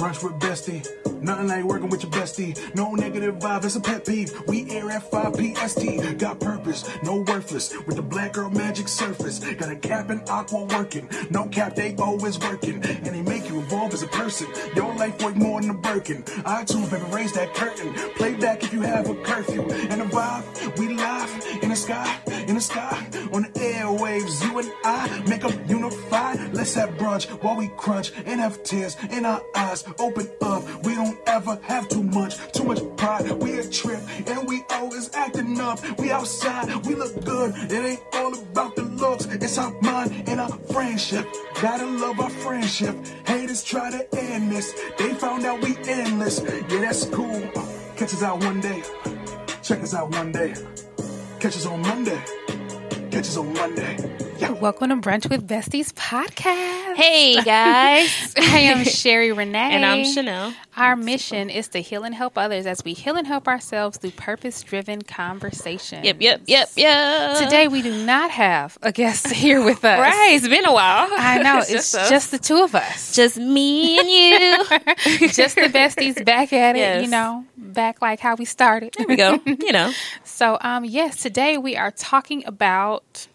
Brunch with bestie. Nothing like working with your bestie. No negative vibe, it's a pet peeve. We air at 5 PST. Got purpose, no worthless. With the black girl magic surface. Got a cap and aqua working. No cap, they always working. And they make you evolve as a person. Your life worth more than a Birkin. iTunes, baby, raise that curtain. Play back if you have a curfew. And the vibe, we live in the sky, in the sky. On the airwaves, you and I make up unify. Let's have brunch while we crunch and have tears in our eyes. Open up, we don't ever have too much, too much pride. We a trip and we always acting up. We outside, we look good. It ain't all about the looks, it's our mind and our friendship. Gotta love our friendship. Haters try to end this, they found out we endless. Yeah, that's cool. Catch us out one day. Check us out one day. Catch us on Monday. Catch us on Monday. Yeah. Welcome to Brunch with Besties podcast. Hey guys, I am Sherry Renee. and I'm Chanel. Our mission is to heal and help others as we heal and help ourselves through purpose driven conversation. Yep, yep, yep, yep. Today we do not have a guest here with us. right? It's been a while. I know. It's, just, just, the two of us. just me and you. just the besties back at it, Yes. you know, back like how we started. There we go. You know, So, um, yes, today we are talking about.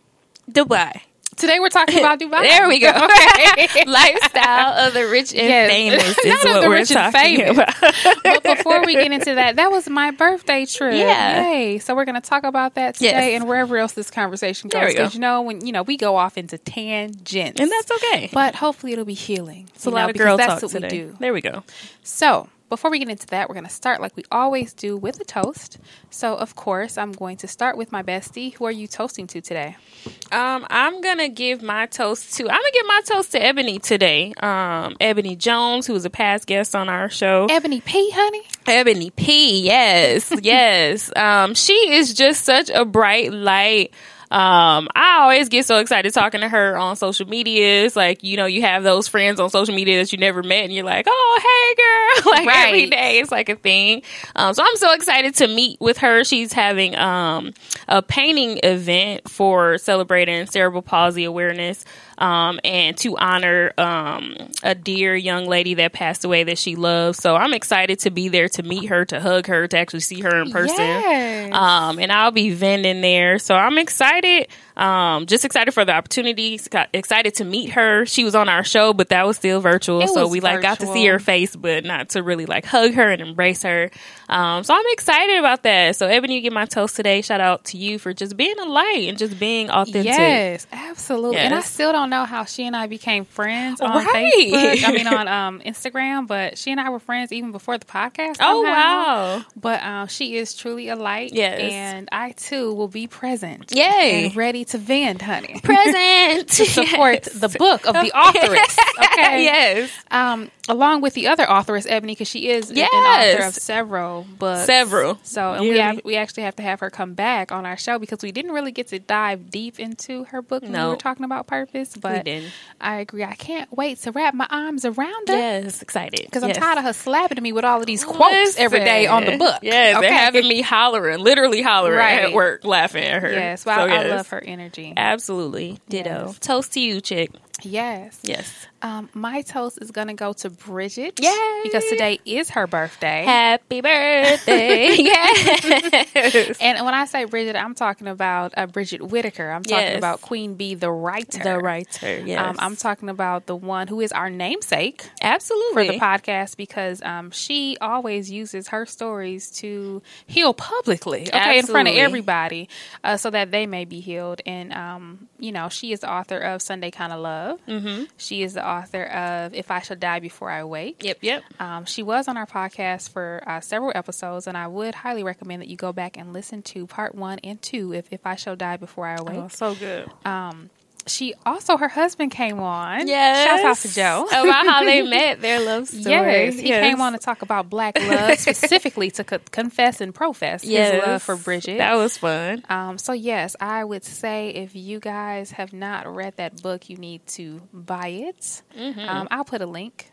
Dubai. Today we're talking about Dubai. There we go. Okay. Lifestyle of the rich and Yes. famous is Not of what the we're rich and talking famous. about. but before we get into that, that was my birthday trip. Yeah. Yay. So we're going to talk about that today Yes. and wherever else this conversation goes. we go. Because, you know, when, you know, we go off into tangents. and that's okay. But hopefully it'll be healing. it's a you lot of because girl that's talk what today. we do. There we go. So before we get into that, we're going to start like we always do with a toast. So, of course, I'm going to start with my bestie. Who are you toasting to today? Um, I'm gonna give my toast to. I'm gonna give my toast to Ebony today. Um, Ebony Jones, who was a past guest on our show. Ebony P, honey. Ebony P. Yes, yes. Um, she is just such a bright light. Um, I always get so excited talking to her on social media. It's like, you know, you have those friends on social media that you never met and you're like, oh, hey girl. like Right. every day it's like a thing. Um, so I'm so excited to meet with her. She's having, um, a painting event for celebrating cerebral palsy awareness. Um, and to honor, um, a dear young lady that passed away that she loved. So I'm excited to be there to meet her, to hug her, to actually see her in person. Yes. Um, and I'll be vending there. So I'm excited. Um, just excited for the opportunity. Excited to meet her. She was on our show, but that was still virtual. So we like got to see her face, but not to really like hug her and embrace her. Um, so I'm excited about that. So Ebony, you get my toast today. Shout out to you for just being a light and just being authentic. Yes, absolutely. And I still don't know how she and I became friends on Right. Facebook. I mean, on um, Instagram, but she and I were friends even before the podcast. Oh wow. But um, she is truly a light. Yes. And I too will be present. Yay. And ready to vend, honey. Present to support the book of the authoress. Okay. yes. Um, along with the other authoress, Ebony, because she is an Yes. author of several books. Several. So, and we have we actually have to have her come back on our show because we didn't really get to dive deep into her book when we were talking about purpose. But. I agree. I can't wait to wrap my arms around her. Yes, excited. Because I'm Yes. tired of her slapping me with all of these quotes every day on the book. Yes, okay? they're having me hollering, literally hollering Right. at work, laughing at her. Yes, well, So, I, I yes. love her energy. Absolutely. Ditto. Yes. Toast to you, chick. Yes. Yes. Um, my toast is going to go to Bridget. Yay. Because today is her birthday. Happy birthday. yes. And when I say Bridget, I'm talking about uh, Bridget Whitaker. I'm talking Yes. about Queen Bee, the writer. The writer. Yes. Um, I'm talking about the one who is our namesake Absolutely. for the podcast because um, she always uses her stories to heal publicly, okay, in front of everybody, uh, so that they may be healed. And um, you know, she is the author of Sunday Kind of Love. Mm-hmm. She is the author of If I Shall Die Before I Wake. Yep, yep. Um, she was on our podcast for uh, several episodes, and I would highly recommend that you go back and listen to part one and two. If if I shall die before I awake, Oh, so good. um, she also her husband came on. Yes. shout out to Joe. About how they met, their love story. Yes, he came on to talk about black love, specifically to co- confess and profess Yes. his love for Bridget. That was fun. um, so yes, I would say if you guys have not read that book, you need to buy it. Mm-hmm. Um, I'll put a link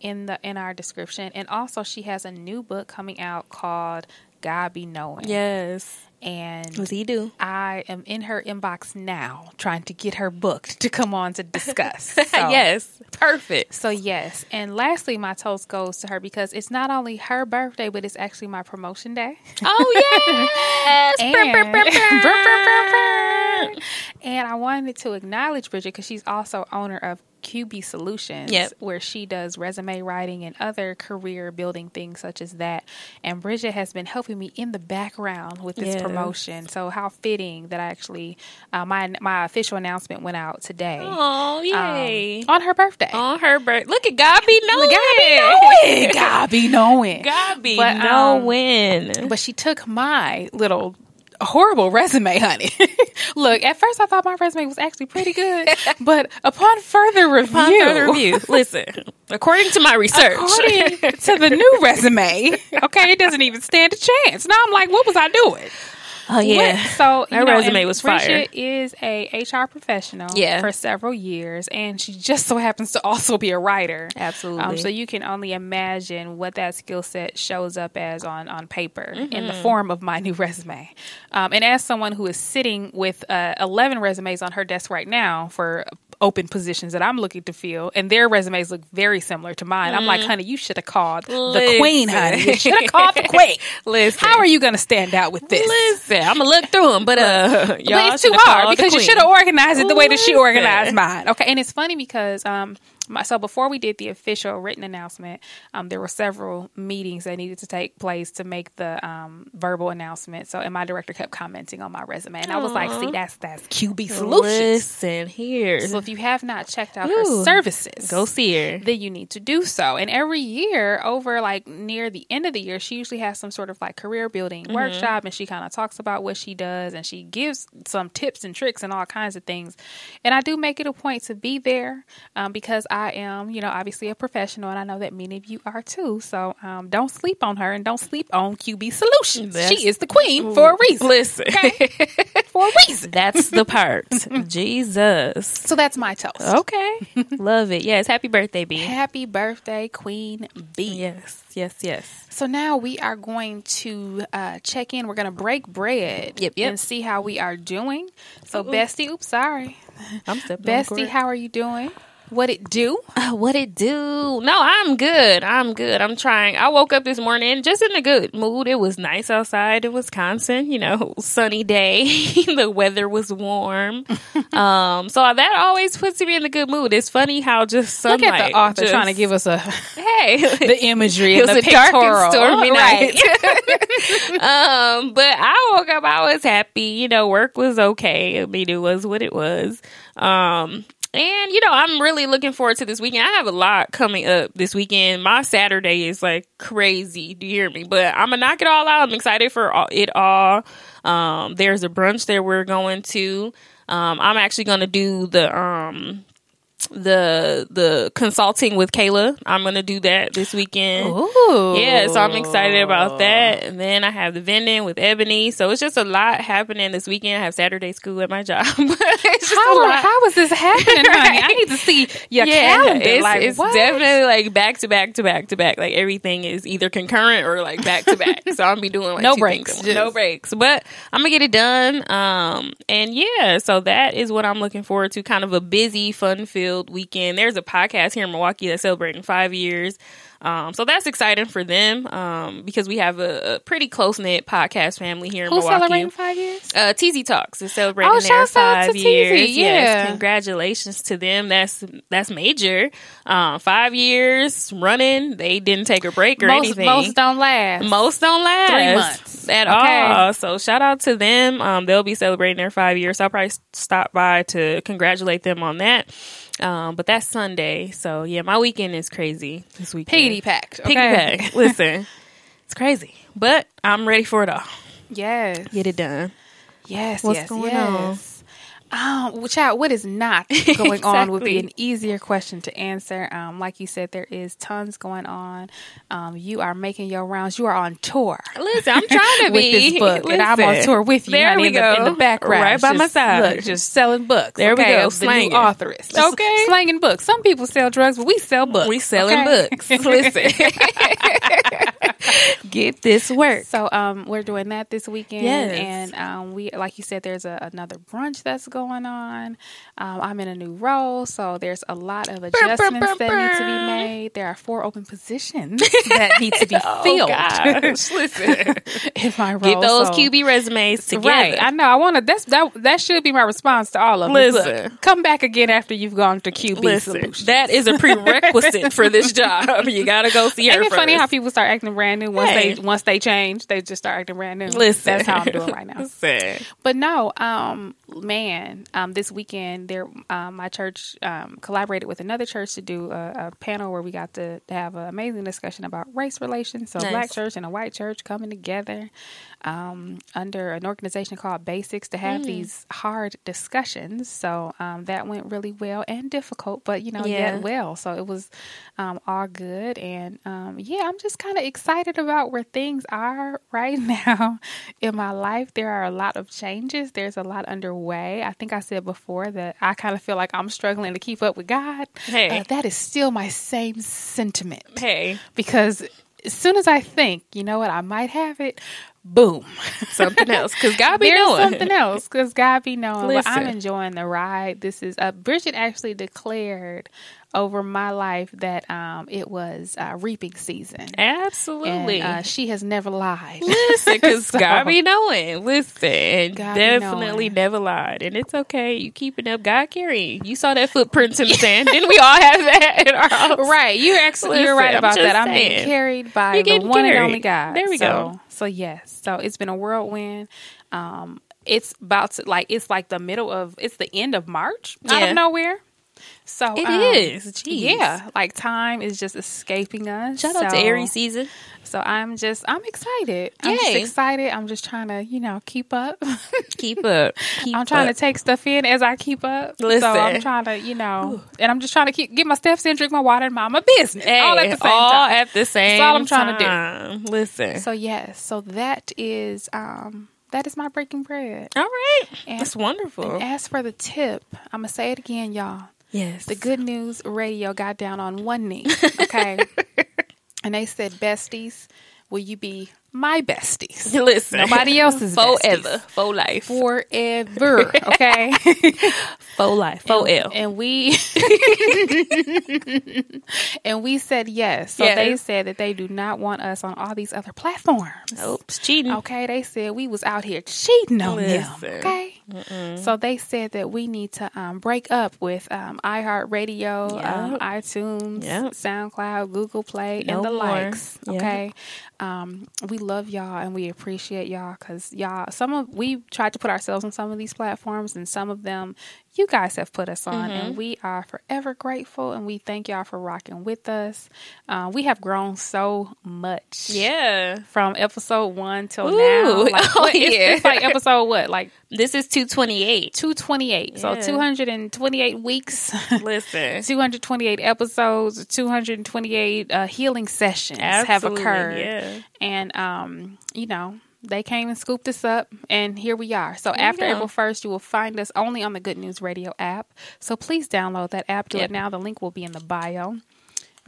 in the in our description, and also she has a new book coming out called God be knowing. Yes. And What he do? I am in her inbox now trying to get her booked to come on to discuss. So- yes. Perfect. So yes, and lastly, my toast goes to her because it's not only her birthday, but it's actually my promotion day. Oh yes. And, Brr, brr, brr, and I wanted to acknowledge Bridget because she's also owner of QB Solutions, Yep. where she does resume writing and other career building things such as that. And Bridget has been helping me in the background with this Yes. promotion. So how fitting that I actually uh, my my official announcement went out today Oh um, yay. on her birthday. on her birthday. Look at God be knowing. God be knowing. God be knowing. God be But, um, knowing. But she took my little horrible resume, honey. Look, at first I thought my resume was actually pretty good, but upon further review, Upon further review, listen. According to my research, according to the new resume, okay, it doesn't even stand a chance. Now I'm like, what was I doing? Oh yeah, What? So know, resume was fire. Bridget is a HR professional Yeah. for several years, and she just so happens to also be a writer. Absolutely. Um, so you can only imagine what that skill set shows up as on on paper in Mm-hmm. the form of my new resume. Um, and as someone who is sitting with uh, eleven resumes on her desk right now for open positions that I'm looking to fill, and their resumes look very similar to mine. I'm like, honey, you should have called the queen, honey. You should have called the queen. listen. How are you going to stand out with this? Listen, I'm gonna look through them, but uh, but it's too hard because you should have organized it the way that she organized mine. Okay, and it's funny because um, my, so before we did the official written announcement, um, there were several meetings that needed to take place to make the um, verbal announcement. So, and my director kept commenting on my resume, and I was like, "See, that's that's QB Solutions." Listen here, So, if you have not checked out Ooh. her services, go see her. then you need to do so. And every year, over like near the end of the year, she usually has some sort of like career building Mm-hmm. workshop and she kind of talks about what she does and she gives some tips and tricks and all kinds of things. And I do make it a point to be there um, because I am, you know, obviously a professional and I know that many of you are too. So um, don't sleep on her and don't sleep on QB Solutions. That's- she is the queen for a reason. Listen, For a reason. that's the part. Jesus. So that's my toast. Okay, love it. Yes, happy birthday, B. Happy birthday, Queen B. Yes, yes, yes. So now we are going to uh, check in. We're going to break bread Yep, yep. and see how we are doing. So, Bestie, oops, sorry. I'm stepping Bestie, how are you doing? What it do? Uh, what it do? No, I'm good. I'm good. I'm trying. I woke up this morning just in a good mood. It was nice outside in Wisconsin. You know, sunny day. the weather was warm. um, so that always puts me in a good mood. It's funny how just Look sunlight. at the author just- trying to give us a hey the imagery It and was the a dark and stormy Right. night. um, but I woke up. I was happy. You know, work was okay. I mean, it was what it was. Um, and you know, I'm really looking forward to this weekend. I have a lot coming up this weekend. My Saturday is like crazy. Do you hear me? But I'm gonna knock it all out. I'm excited for it all. Um, there's a brunch that we're going to. Um, I'm actually gonna do the um the the consulting with Kayla. I'm gonna do that this weekend. Ooh. Yeah, so I'm excited about that. And then I have the vending with Ebony. So it's just a lot happening this weekend. I have Saturday school at my job. it's just a How, lot. how is this happening, honey? I need to see your calendar. It's, like, it's definitely like back to back to back to back. Like everything is either concurrent or like back to back. So I'm be doing like No two breaks, once. no breaks. But I'm gonna get it done. Um, and yeah, so that is what I'm looking forward to. Kind of a busy, fun filled weekend. There's a podcast here in Milwaukee that's celebrating five years. Um, so that's exciting for them um, because we have a, a pretty close knit podcast family here in Who's Milwaukee. celebrating five years? Uh, TZ Talks is celebrating Oh, their five TZ, years. yeah. Yes, congratulations to them. That's that's major. Um, five years running. They didn't take a break or Most, anything. most don't last. Most don't last Three months. at Okay. all. So shout out to them. Um, they'll be celebrating their five years. So I'll probably stop by to congratulate them on that. Um, but that's Sunday. So yeah, my weekend is crazy this weekend. Piggity packed. Piggy Okay. pack. Listen, it's crazy, but I'm ready for it all. Yes. Get it done. Yes, What's yes, going yes. Um, child, what is not going on would be an easier question to answer. Um, like you said, there is tons going on. Um, you are making your rounds. You are on tour Listen, I'm trying to with be this book, and I'm on tour with you. There honey, we in, go. The, in the background, right by my side. Look, just selling books. There we go, slanging. Just Okay. slanging books. Some people sell drugs, but we sell books. We selling okay? books. Listen. Get this work. So um, we're doing that this weekend, Yes. and um, we like you said, there's a, another brunch that's going on. Um, I'm in a new role, so there's a lot of adjustments that need to be made. There are four open positions that need to be Oh, filled gosh. Listen. in my role. Get those so- QB resumes together. Right, I know. I want to. That's that. That should be my response to all of them. Listen. Look, come back again after you've gone to QB Listen, Solutions. that is a prerequisite for this job. You gotta go see her it funny how people start acting brand new once Hey. they once they change? They just start acting brand new. Listen, that's how I'm doing right now. Listen. But no, um, man, um, this weekend there, um, my church um, collaborated with another church to do a, a panel where we got to have an amazing discussion about race relations. So, Nice. black church and a white church coming together um, under an organization called Basics to Mm. have these hard discussions. So um, that went really well and difficult, but you know, Yeah. yet well. So it was um, all good, and um, yeah, I'm just kind of excited about where things are right now in my life. There are a lot of changes. There's a lot underway. I think I said before that I kind of feel like I'm struggling to keep up with God. Hey. Uh, that is still my same sentiment Hey, because as soon as I think, you know what, I might have it, boom. something else. Because God be There's knowing. something else because God be knowing. But I'm enjoying the ride. This is uh, Bridget actually declared over my life that um, it was uh, reaping season. Absolutely. And uh, she has never lied. Listen, because So- God be knowing. Listen, God definitely knowing. never lied, and it's okay. You keeping up, God carrying. You saw that footprints in the sand. Didn't we all have that in our house? Right, you're actually you're right about that. I'm being carried by the one and only God. There we so, go. So yes, so it's been a whirlwind. Um, it's about to like it's like the middle of it's the end of March out of nowhere. So It um, is. Jeez. Yeah, like time is just escaping us. Shout out to Aries season. So I'm just I'm excited. I'm just excited. I'm just trying to you know keep up. Keep up. Keep I'm trying up. to take stuff in as I keep up. Listen. So I'm trying to you know, and I'm just trying to keep get my steps in, drink my water, and mind my business Hey, all at the same all time. at the same all I'm trying to do. Listen. So yes, so that is um that is my breaking bread. all right. And- That's wonderful. And as for the tip, I'm gonna say it again, y'all. Yes. The Good News Radio got down on one knee, okay, and they said, "Besties, will you be my besties? Listen. Nobody else's Forever. besties. For life. Forever, okay." For life. For L. and we and we said yes. So Yes. they said that they do not want us on all these other platforms. Oops, cheating. Okay, they said we was out here cheating on Listen. them. Okay, so they said that we need to um, break up with um, iHeartRadio, um, iTunes, Yep. SoundCloud, Google Play, No and the more. likes. Yep. Okay, um, we love y'all and we appreciate y'all because y'all. Some of we tried to put ourselves on some of these platforms, and some of them you guys have put us on, Mm-hmm. and we are forever grateful. And we thank y'all for rocking with us. Uh, we have grown so much Yeah. from episode one till Ooh. now. Like, Oh, what- yeah. it's like episode what? Like This is 228. 228. So 228 weeks, Listen. 228 episodes, 228 uh, healing sessions have occurred. yeah. And, um, you know, they came and scooped us up, and here we are. So you after. April 1st, you will find us only on the Good News Radio app. So please download that app. Do Yep. it now. The link will be in the bio.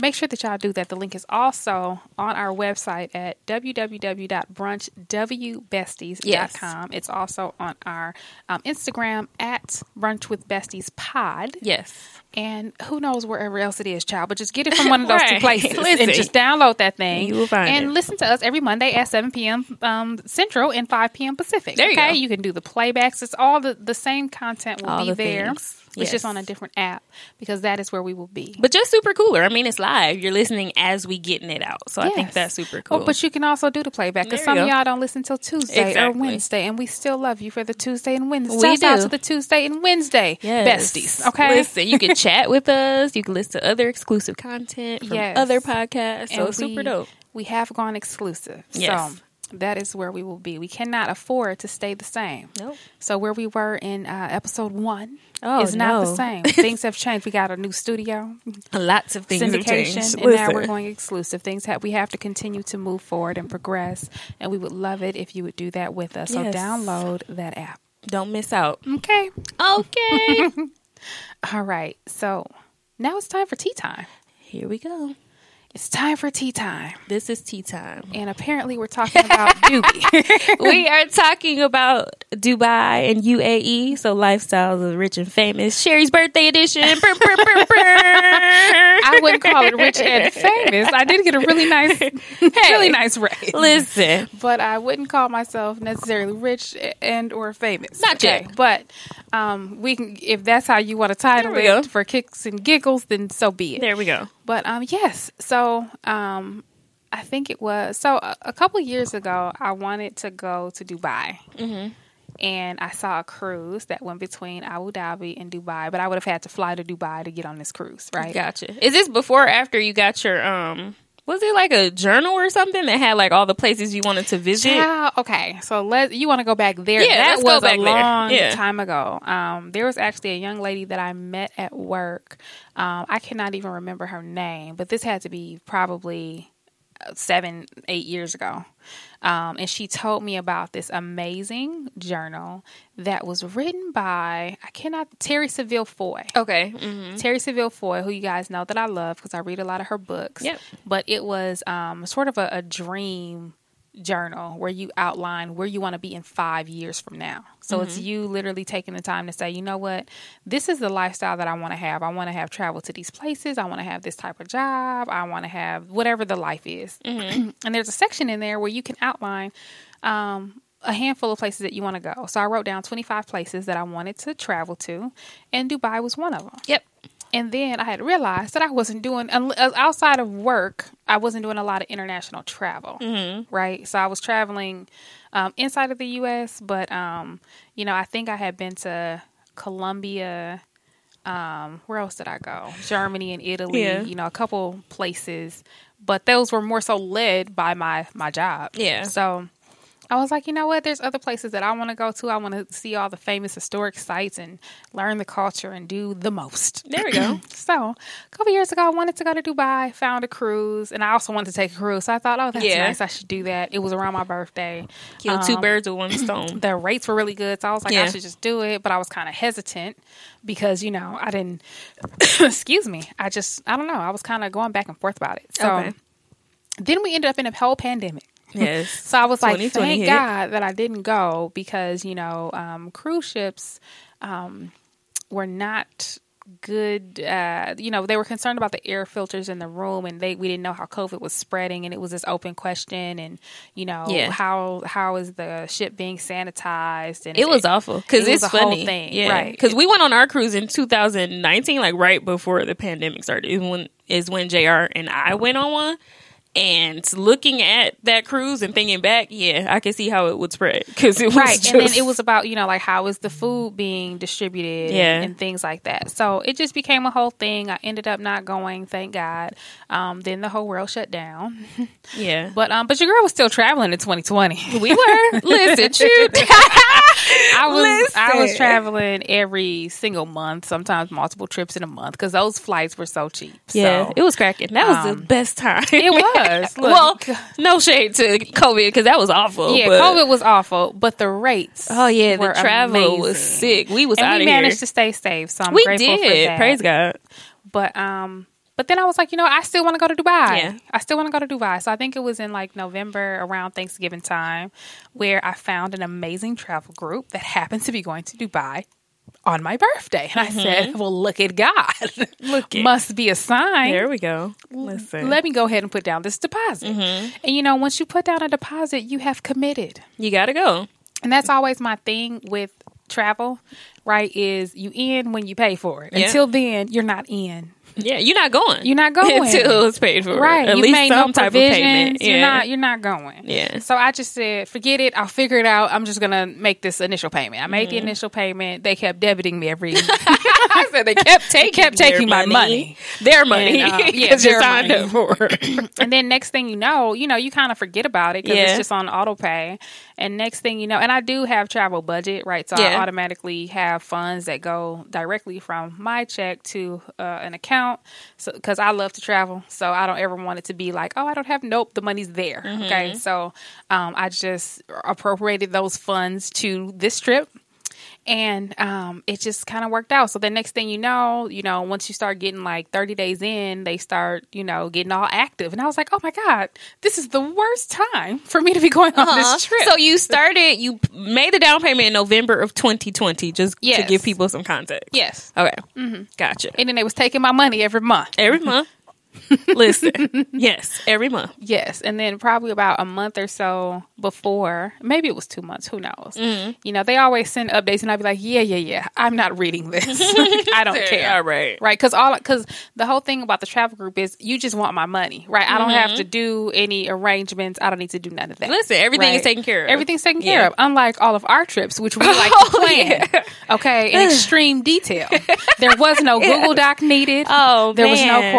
Make sure that y'all do that. The link is also on our website at www.brunchwbesties.com. It's also on our um, Instagram at Brunch with Besties Pod. Yes. And who knows wherever else it is, child. But just get it from one of those two places Listen. and just download that thing. You will find and it. listen to us every Monday at 7 p.m. Um, Central and 5 p.m. Pacific. There you okay, go. you can do the playbacks. It's all the, the same content will All be the there. things. It's just on a different app because that is where we will be. But just super cooler. I mean, it's live. You're listening as we getting it out. So I think that's super oh, cool. Oh, but you can also do the playback because some of y'all don't listen till Tuesday or Wednesday, and we still love you for the Tuesday and Wednesday. We Shout out do. to the Tuesday and Wednesday Yes. besties. Okay, Listen, you can chat with us. You can listen to other exclusive content from Yes. other podcasts. So And super we- dope. We have gone exclusive. Yes. So that is where we will be. We cannot afford to stay the same. Nope. So where we were in uh, episode one Oh, is not the same. Things have changed. We got a new studio, Lots of things have syndication, changed. and now we're going exclusive. Things have we have to continue to move forward and progress, and we would love it if you would do that with us. So download that app. Don't miss out. Okay. Okay. All right. So now it's time for tea time. Here we go. It's time for tea time. This is tea time. And apparently we're talking about Dubai. we are talking about Dubai and UAE, so lifestyles of rich and famous. Sherry's birthday edition. Brr, brr, brr, I wouldn't call it rich and famous. I did get a really nice, really nice raise. Listen, but I wouldn't call myself necessarily rich and or famous. Not yet. But um, we can, if that's how you want to title it go. for kicks and giggles, then so be it. there we go. But um, yes. So um, I think it was so a, a couple years ago. I wanted to go to Dubai, Mm-hmm. and I saw a cruise that went between Abu Dhabi and Dubai. But I would have had to fly to Dubai to get on this cruise, right? Gotcha. Is this before or after you got your um? Was it like a journal or something that had like all the places you wanted to visit? Child, okay, so let you want to go back there. Yeah, that let's go was back a there. long Yeah. time ago. Um, there was actually a young lady that I met at work. Um, I cannot even remember her name, but this had to be probably seven, eight years ago. Um, and she told me about this amazing journal that was written by I cannot Terri Savelle Foy. Okay. hmm Terri Savelle Foy, who you guys know that I love because I read a lot of her books. Yep. But it was um, sort of a, a dream journal where you outline where you want to be in five years from now. So it's you literally taking the time to say, you know what, this is the lifestyle that I want to have. I want to have travel to these places. I want to have this type of job. I want to have whatever the life is. and there's a section in there where you can outline um, a handful of places that you want to go. So I wrote down 25 places that I wanted to travel to, and Dubai was one of them. Yep. And then I had realized that I wasn't doing uh, outside of work. I wasn't doing a lot of international travel, right? So I was traveling um, inside of the U.S., but um, you know, I think I had been to Colombia. Um, where else did I go? Germany and Italy. Yeah. You know, a couple places, but those were more so led by my my job. Yeah. So I was like, you know what? There's other places that I want to go to. I want to see all the famous historic sites and learn the culture and do the most. There we go. So a couple years ago, I wanted to go to Dubai, found a cruise, and I also wanted to take a cruise. So I thought, oh, that's Yeah. nice. I should do that. It was around my birthday. Kill two Um, birds with one stone. The rates were really good, so I was like, I should just do it. But I was kind of hesitant because you know I didn't. excuse me. I just I don't know. I was kind of going back and forth about it. So Okay. then we ended up in a whole pandemic. Yes. So I was like, thank hit. God that I didn't go because you know um, cruise ships um, were not good. Uh, you know, they were concerned about the air filters in the room, and they we didn't know how COVID was spreading, and it was this open question, and you know Yeah. how how is the ship being sanitized? And It was awful because it it's was a whole funny, thing, yeah. right. Because we went on our cruise in 2019, like right before the pandemic started. Is when is when Jr. and I went on one. And looking at that cruise and thinking back, yeah, I can see how it would spread because it was right just, and then it was about you know like how is the food being distributed Yeah. and, and things like that so it just became a whole thing i ended up not going thank god um, then the whole world shut down yeah. but um but your girl was still traveling in 2020 we were listen, shoot. i was i was traveling every single month sometimes multiple trips in a month because those flights were so cheap Yeah, so. it was cracking. That was um, the best time. it was. Look, well, no shade to COVID because that was awful. yeah but- covid was awful but the rates Oh yeah, the were travel was sick. We was and out we managed here. to stay safe so i'm we grateful for did. that. Praise God. But um but then I was like, you know, I still want to go to Dubai. Yeah. I still want to go to Dubai. So I think it was in like November around Thanksgiving time where I found an amazing travel group that happened to be going to Dubai on my birthday. And I said, Well, look at God. Mm-hmm. Look it. Must be a sign. There we go. Listen, Let me go ahead and put down this deposit. Mm-hmm. And you know, once you put down a deposit, you have committed. you got to go. And that's always my thing with travel, right? Is you in when you pay for it. Yeah. Until then, you're not in. Yeah, you're not going. You're not going. until it's paid for. Right. At you least made some no type of payment. You're not you're not going. Yeah. So I just said, forget it. I'll figure it out. I'm just gonna make this initial payment. I made Mm-hmm. the initial payment. They kept debiting me every I said they kept taking kept taking my money. Their money. And, uh, yeah, their signed money. up for. And then next thing you know, you know, you kind of forget about it because Yeah. it's just on auto pay. And next thing you know, and I do have travel budget, right? So I automatically have funds that go directly from my check to uh, an account. So because I love to travel, so I don't ever want it to be like, oh, I don't have. Nope, the money's there. Mm-hmm. Okay, so um, I just appropriated those funds to this trip. And um, it just kind of worked out. So the next thing you know, you know, once you start getting like 30 days in, they start, you know, getting all active. And I was like, oh my God, this is the worst time for me to be going on Uh-huh. this trip. So you started, you made the down payment in November of 2020, just to give people some context. yes. Okay. Gotcha. And then they was taking my money every month. Every month. Listen. yes, every month. Yes, and then probably about a month or so before, maybe it was two months, who knows? Mm-hmm. You know, they always send updates, and I'd be like, "Yeah, yeah, yeah, I'm not reading this. I don't care." All right. right? Because all because the whole thing about the travel group is you just want my money, right? I don't have to do any arrangements. I don't need to do none of that. Mm-hmm. Listen, everything is taken care of. Everything's taken Yeah. care of. Unlike all of our trips, which we like Oh, to plan, okay, in extreme detail. There was no Google Doc needed. Oh, there was no man.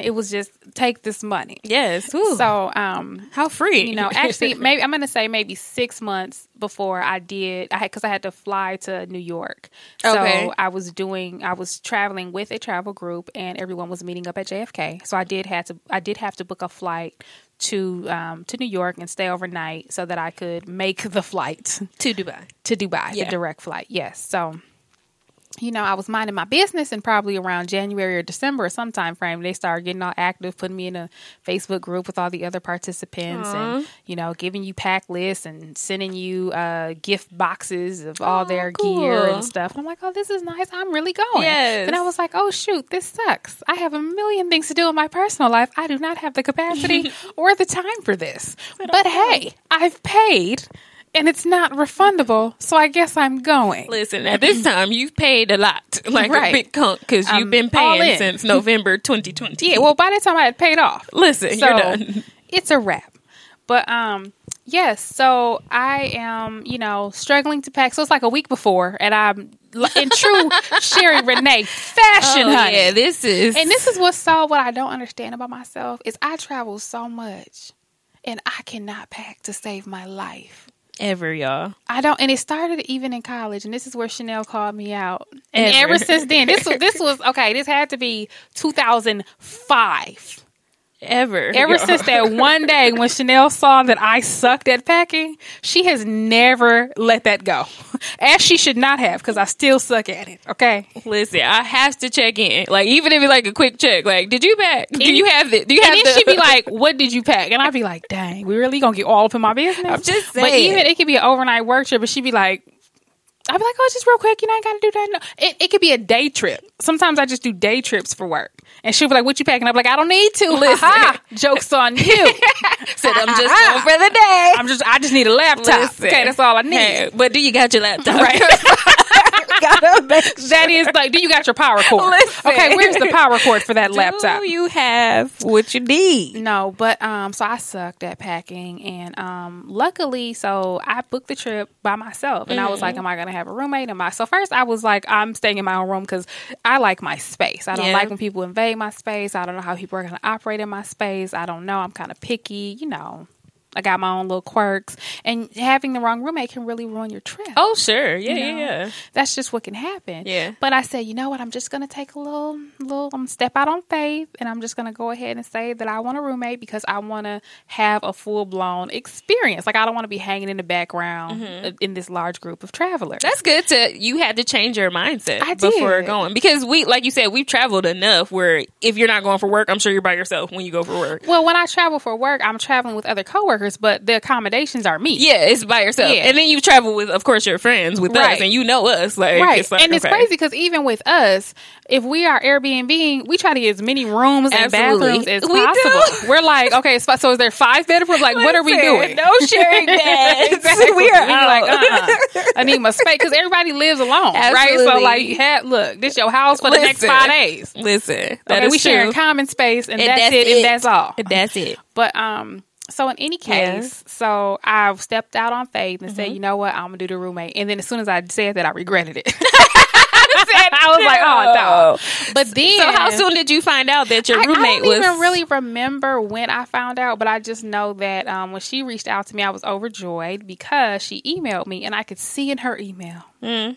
It was just take this money. Yes. Whew. So, um, how free. you know, actually, maybe I'm going to say maybe six months before I did, I had because I had to fly to New York. So Okay. I was doing, I was traveling with a travel group, and everyone was meeting up at JFK. So I did had to, I did have to book a flight to um, to New York and stay overnight so that I could make the flight to Dubai. to Dubai, Yeah. the direct flight. Yes. So, you know, I was minding my business, and probably around January or December or some time frame, they started getting all active, putting me in a Facebook group with all the other participants, and you know, giving you pack lists and sending you uh, gift boxes of all Oh, their cool. gear and stuff. And I'm like, oh, this is nice. I'm really going. Yes. And I was like, oh shoot, this sucks. I have a million things to do in my personal life. I do not have the capacity or the time for this. But hey, I've paid. And it's not refundable, so I guess I'm going. Listen, at this time, you've paid a lot, like Right. a big chunk, because you've been paying since November 2020. Yeah, well, by the time I had paid off, Listen, so you're done. it's a wrap. But um, yes. So I am, you know, struggling to pack. So it's like a week before, and I'm in true Sherry Renee fashion, Oh, honey. yeah, this is. and this is what's so what I don't understand about myself is I travel so much, and I cannot pack to save my life. Ever, y'all. I don't, and it started even in college, and this is where Chanel called me out. And Ever. ever since then, this was this was okay. This had to be 2005. Ever. Ever y'all. since that one day when Chanel saw that I sucked at packing, she has never let that go. As she should not have, because I still suck at it. Okay. Listen, I have to check in. Like, even if it's like a quick check, like, did you pack? Do you have it? Do you have the? And the? she'd be like, "What did you pack?" And I'd be like, "Dang, we really gonna get all up in my business?" I'm just saying. But even it could be an overnight work trip, but she'd be like, "I'd be like, oh, just real quick, you know, I gotta do that." No. It it could be a day trip. Sometimes I just do day trips for work, and she'd be like, "What you packing?" I'm like, "I don't need to." Listen. Jokes on you. said, I'm just going for the day. I'm just, I just need a laptop. Listen. Okay, that's all I need. Hey, but do you got your laptop? Right. Gotta make That is like, do you got your power cord? Listen. Okay, where's the power cord for that laptop? Do you have what you need? No, but um, so I sucked at packing, and um, luckily, so I booked the trip by myself, and I was like, Mm-hmm. "Am I gonna have a roommate?" Am I? So first, I was like, "I'm staying in my own room because I like my space. I don't Yeah. like when people invade my space. I don't know how people are gonna operate in my space. I don't know. I'm kind of picky, you know." I got my own little quirks, and having the wrong roommate can really ruin your trip. Oh, sure. Yeah, you yeah, know? yeah. That's just what can happen. Yeah. But I said, you know what? I'm just gonna take a little, little. I'm step out on faith, and I'm just gonna go ahead and say that I want a roommate because I want to have a full blown experience. Like I don't want to be hanging in the background uh, in this large group of travelers. Mm-hmm. That's good to you had to change your mindset I before did. going because we like you said we've traveled enough where if you're not going for work I'm sure you're by yourself when you go for work. well, when I travel for work, I'm traveling with other coworkers, but the accommodations are me. Yeah, it's by yourself. Yeah. And then you travel with of course your friends with us and you know us like Right, it's like, and it's crazy because even with us, if we are Airbnb, we try to get as many rooms and Absolutely. bathrooms as We do. possible. We're like, okay, so so is there five bedrooms? Like, what are we Listen, doing? No sharing beds. exactly. We are like, uh-uh. I need my space because everybody lives alone, right? So Absolutely. like, ha- look, this your house for the next five days. Listen, that Okay, we true. a common space, and, And that's, that's it, and that's all. And That's it. But um, so in any case, so I stepped out on faith and Mm-hmm. said, you know what, I'm gonna do the roommate. And then as soon as I said that, I regretted it. I was like, oh no. But then, So how soon did you find out that your I, roommate I don't was even really remember when I found out, but I just know that um, when she reached out to me, I was overjoyed because she emailed me, and I could see in her email Mm.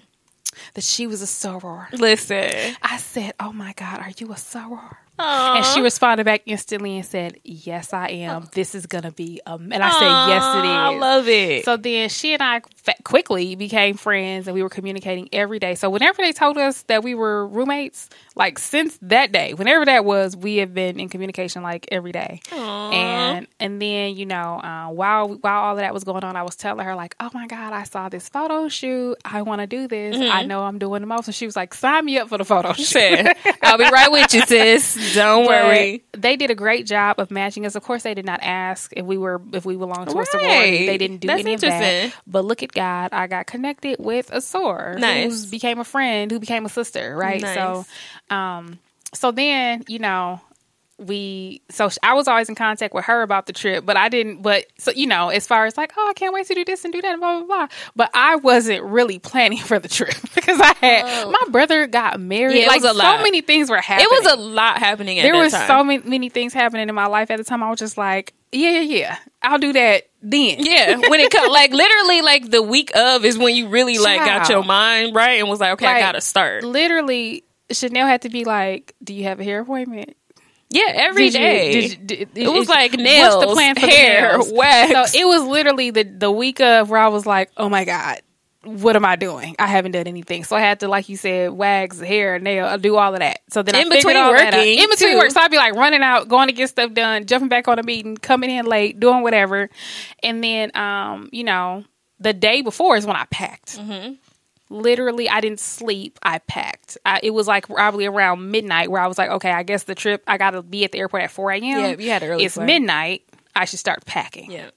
that she was a soror. Listen. I said, "Oh my God, are you a soror?" And she responded back instantly and said, "Yes, I am. This is gonna be." Um, and I said, "Yes, it is." I love it. So then she and I quickly became friends and we were communicating every day. So whenever they told us that we were roommates, like since that day, whenever that was, we have been in communication like every day. And and then you know, uh, while while all of that was going on, I was telling her like, "Oh my god, I saw this photo shoot. I want to do this. I know I'm doing the most." And she was like, "Sign me up for the photo shoot." I'll be right with you, sis. Don't But worry. They did a great job of matching us. Of course, they did not ask if we were if we belonged to a sorority. They didn't do That's any of that. But look at God, I got connected with a sore Nice. who became a friend, who became a sister. Right. Nice. So, um, so then you know. We so I was always in contact with her about the trip, but I didn't. But so you know, as far as like, oh, I can't wait to do this and do that, and blah blah blah. But I wasn't really planning for the trip because I had oh. my brother got married. Oh. Yeah, it like was a so lot. many things were happening It was a lot happening at there was time. so many, many things happening in my life at the time. I was just like, yeah, yeah, yeah, I'll do that then. Yeah, when it comes, like literally, like the week of is when you really like got your mind right and was like, okay, I gotta start. Literally, Chanel had to be like, "Do you have a hair appointment?" Yeah, every Did day. did you- did- it was like nails, What's the plan for the hair, nails? wax. So it was literally the the week of where I was like, "Oh my god." What am I doing? I haven't done anything, so I had to, like you said, wax, hair, nail, do all of that. So then I In figured between all that out. working, in between too. work, so I'd be like running out, going to get stuff done, jumping back on a meeting, coming in late, doing whatever, and then, um, you know, the day before is when I packed. Mm-hmm. Literally, I didn't sleep. I packed. I, it was like probably around midnight where I was like, okay, I guess the trip. I got to be at the airport at four a.m. Yeah, you had early It's flight. midnight. I should start packing. yeah.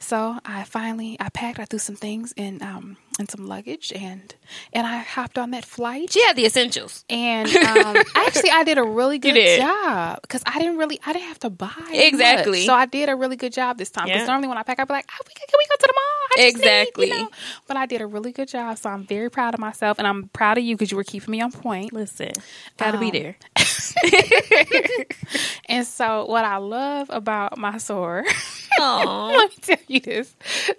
So I finally I packed. I threw some things in um in some luggage and and I hopped on that flight. She had the essentials. And um, actually, I did a really good job because I didn't really I didn't have to buy Exactly. much. So I did a really good job this time. Because Yeah. normally when I pack, I'd be like, oh, we can, can we go to the mall? I just need," Exactly. you know? But I did a really good job, so I'm very proud of myself, and I'm proud of you because you were keeping me on point. Listen, gotta be Um, there. And so, what I love about my sore. Let me tell you this.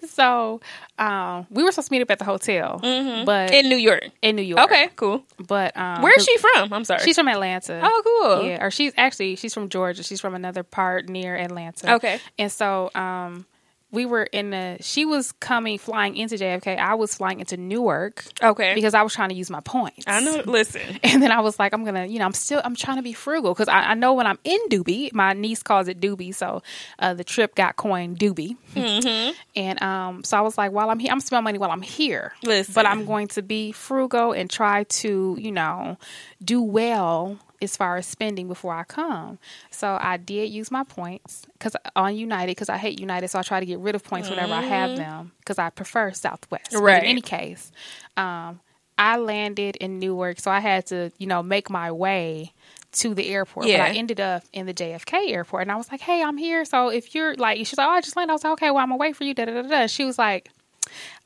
So, um, we were supposed to meet up at the hotel, but In New York. in New York. Okay, cool. but um, Where's she from? I'm sorry. She's from Atlanta. oh, cool. Yeah, or she's actually she's from Georgia. She's from another part near Atlanta. Okay. And so um we were in the she was coming flying into JFK. I was flying into Newark Okay. because I was trying to use my points. I know. Listen. And then I was like, I'm gonna, you know, I'm still, I'm trying to be frugal because I, I know when I'm in Doobie, my niece calls it Doobie, so uh, the trip got coined Doobie. Mm-hmm. And um, so I was like, while I'm here, I'm spending money while I'm here, Listen. but I'm going to be frugal and try to, you know, do well as far as spending before I come. So I did use my points because on United because I hate United, so I try to get rid of points whenever I have them because I prefer Southwest. But Mm-hmm. In any case, um, I landed in Newark, so I had to, you know, make my way to the airport. Yeah. But I ended up in the JFK airport, and I was like, "Hey, I'm here. So if you're like," she's like, "Oh, I just landed." I was like, "Okay, well, I'm gonna wait for you." Da da da da. She was like.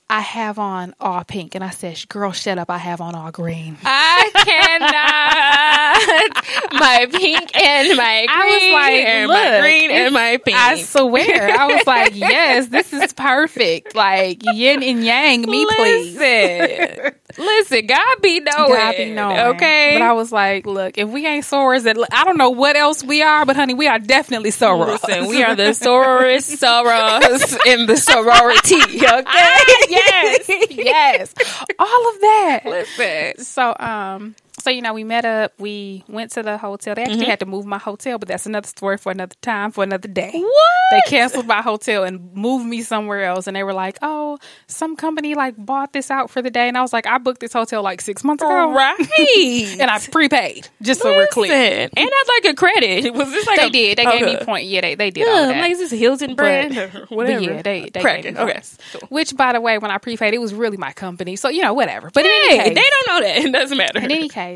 I have on all pink, and I said, "Girl, shut up! I have on all green." I cannot. my pink and my green. I was like, and my "Look, green and my pink. I swear, I was like, "Yes, this is perfect. Like yin and yang, me please." Listen, God be knowing. God be knowing. Okay. But I was like, look, if we ain't sorors, that I don't know what else we are, but honey, we are definitely sorors. Listen, we are the sororous sorors in the sorority. Okay. yes, yes, all of that. Listen. So, um, so you know, we met up. We went to the hotel. They Mm-hmm. actually had to move my hotel, but that's another story for another time, for another day. What? They canceled my hotel and moved me somewhere else, and they were like, "Oh, some company like bought this out for the day," and I was like, "I booked this hotel like six months ago, Right. and I prepaid just so we're clear." And I'd like a credit. Was this like They a- did. They gave me Okay. point. Yeah, they they did all that. like is this Hilton brand But- whatever? yeah, they they Cracking. gave me Okay. points. Which, by the way, when I prepaid, it was really my company. So you know, whatever. But in Hey, any case, they don't know that. It doesn't matter. in any case,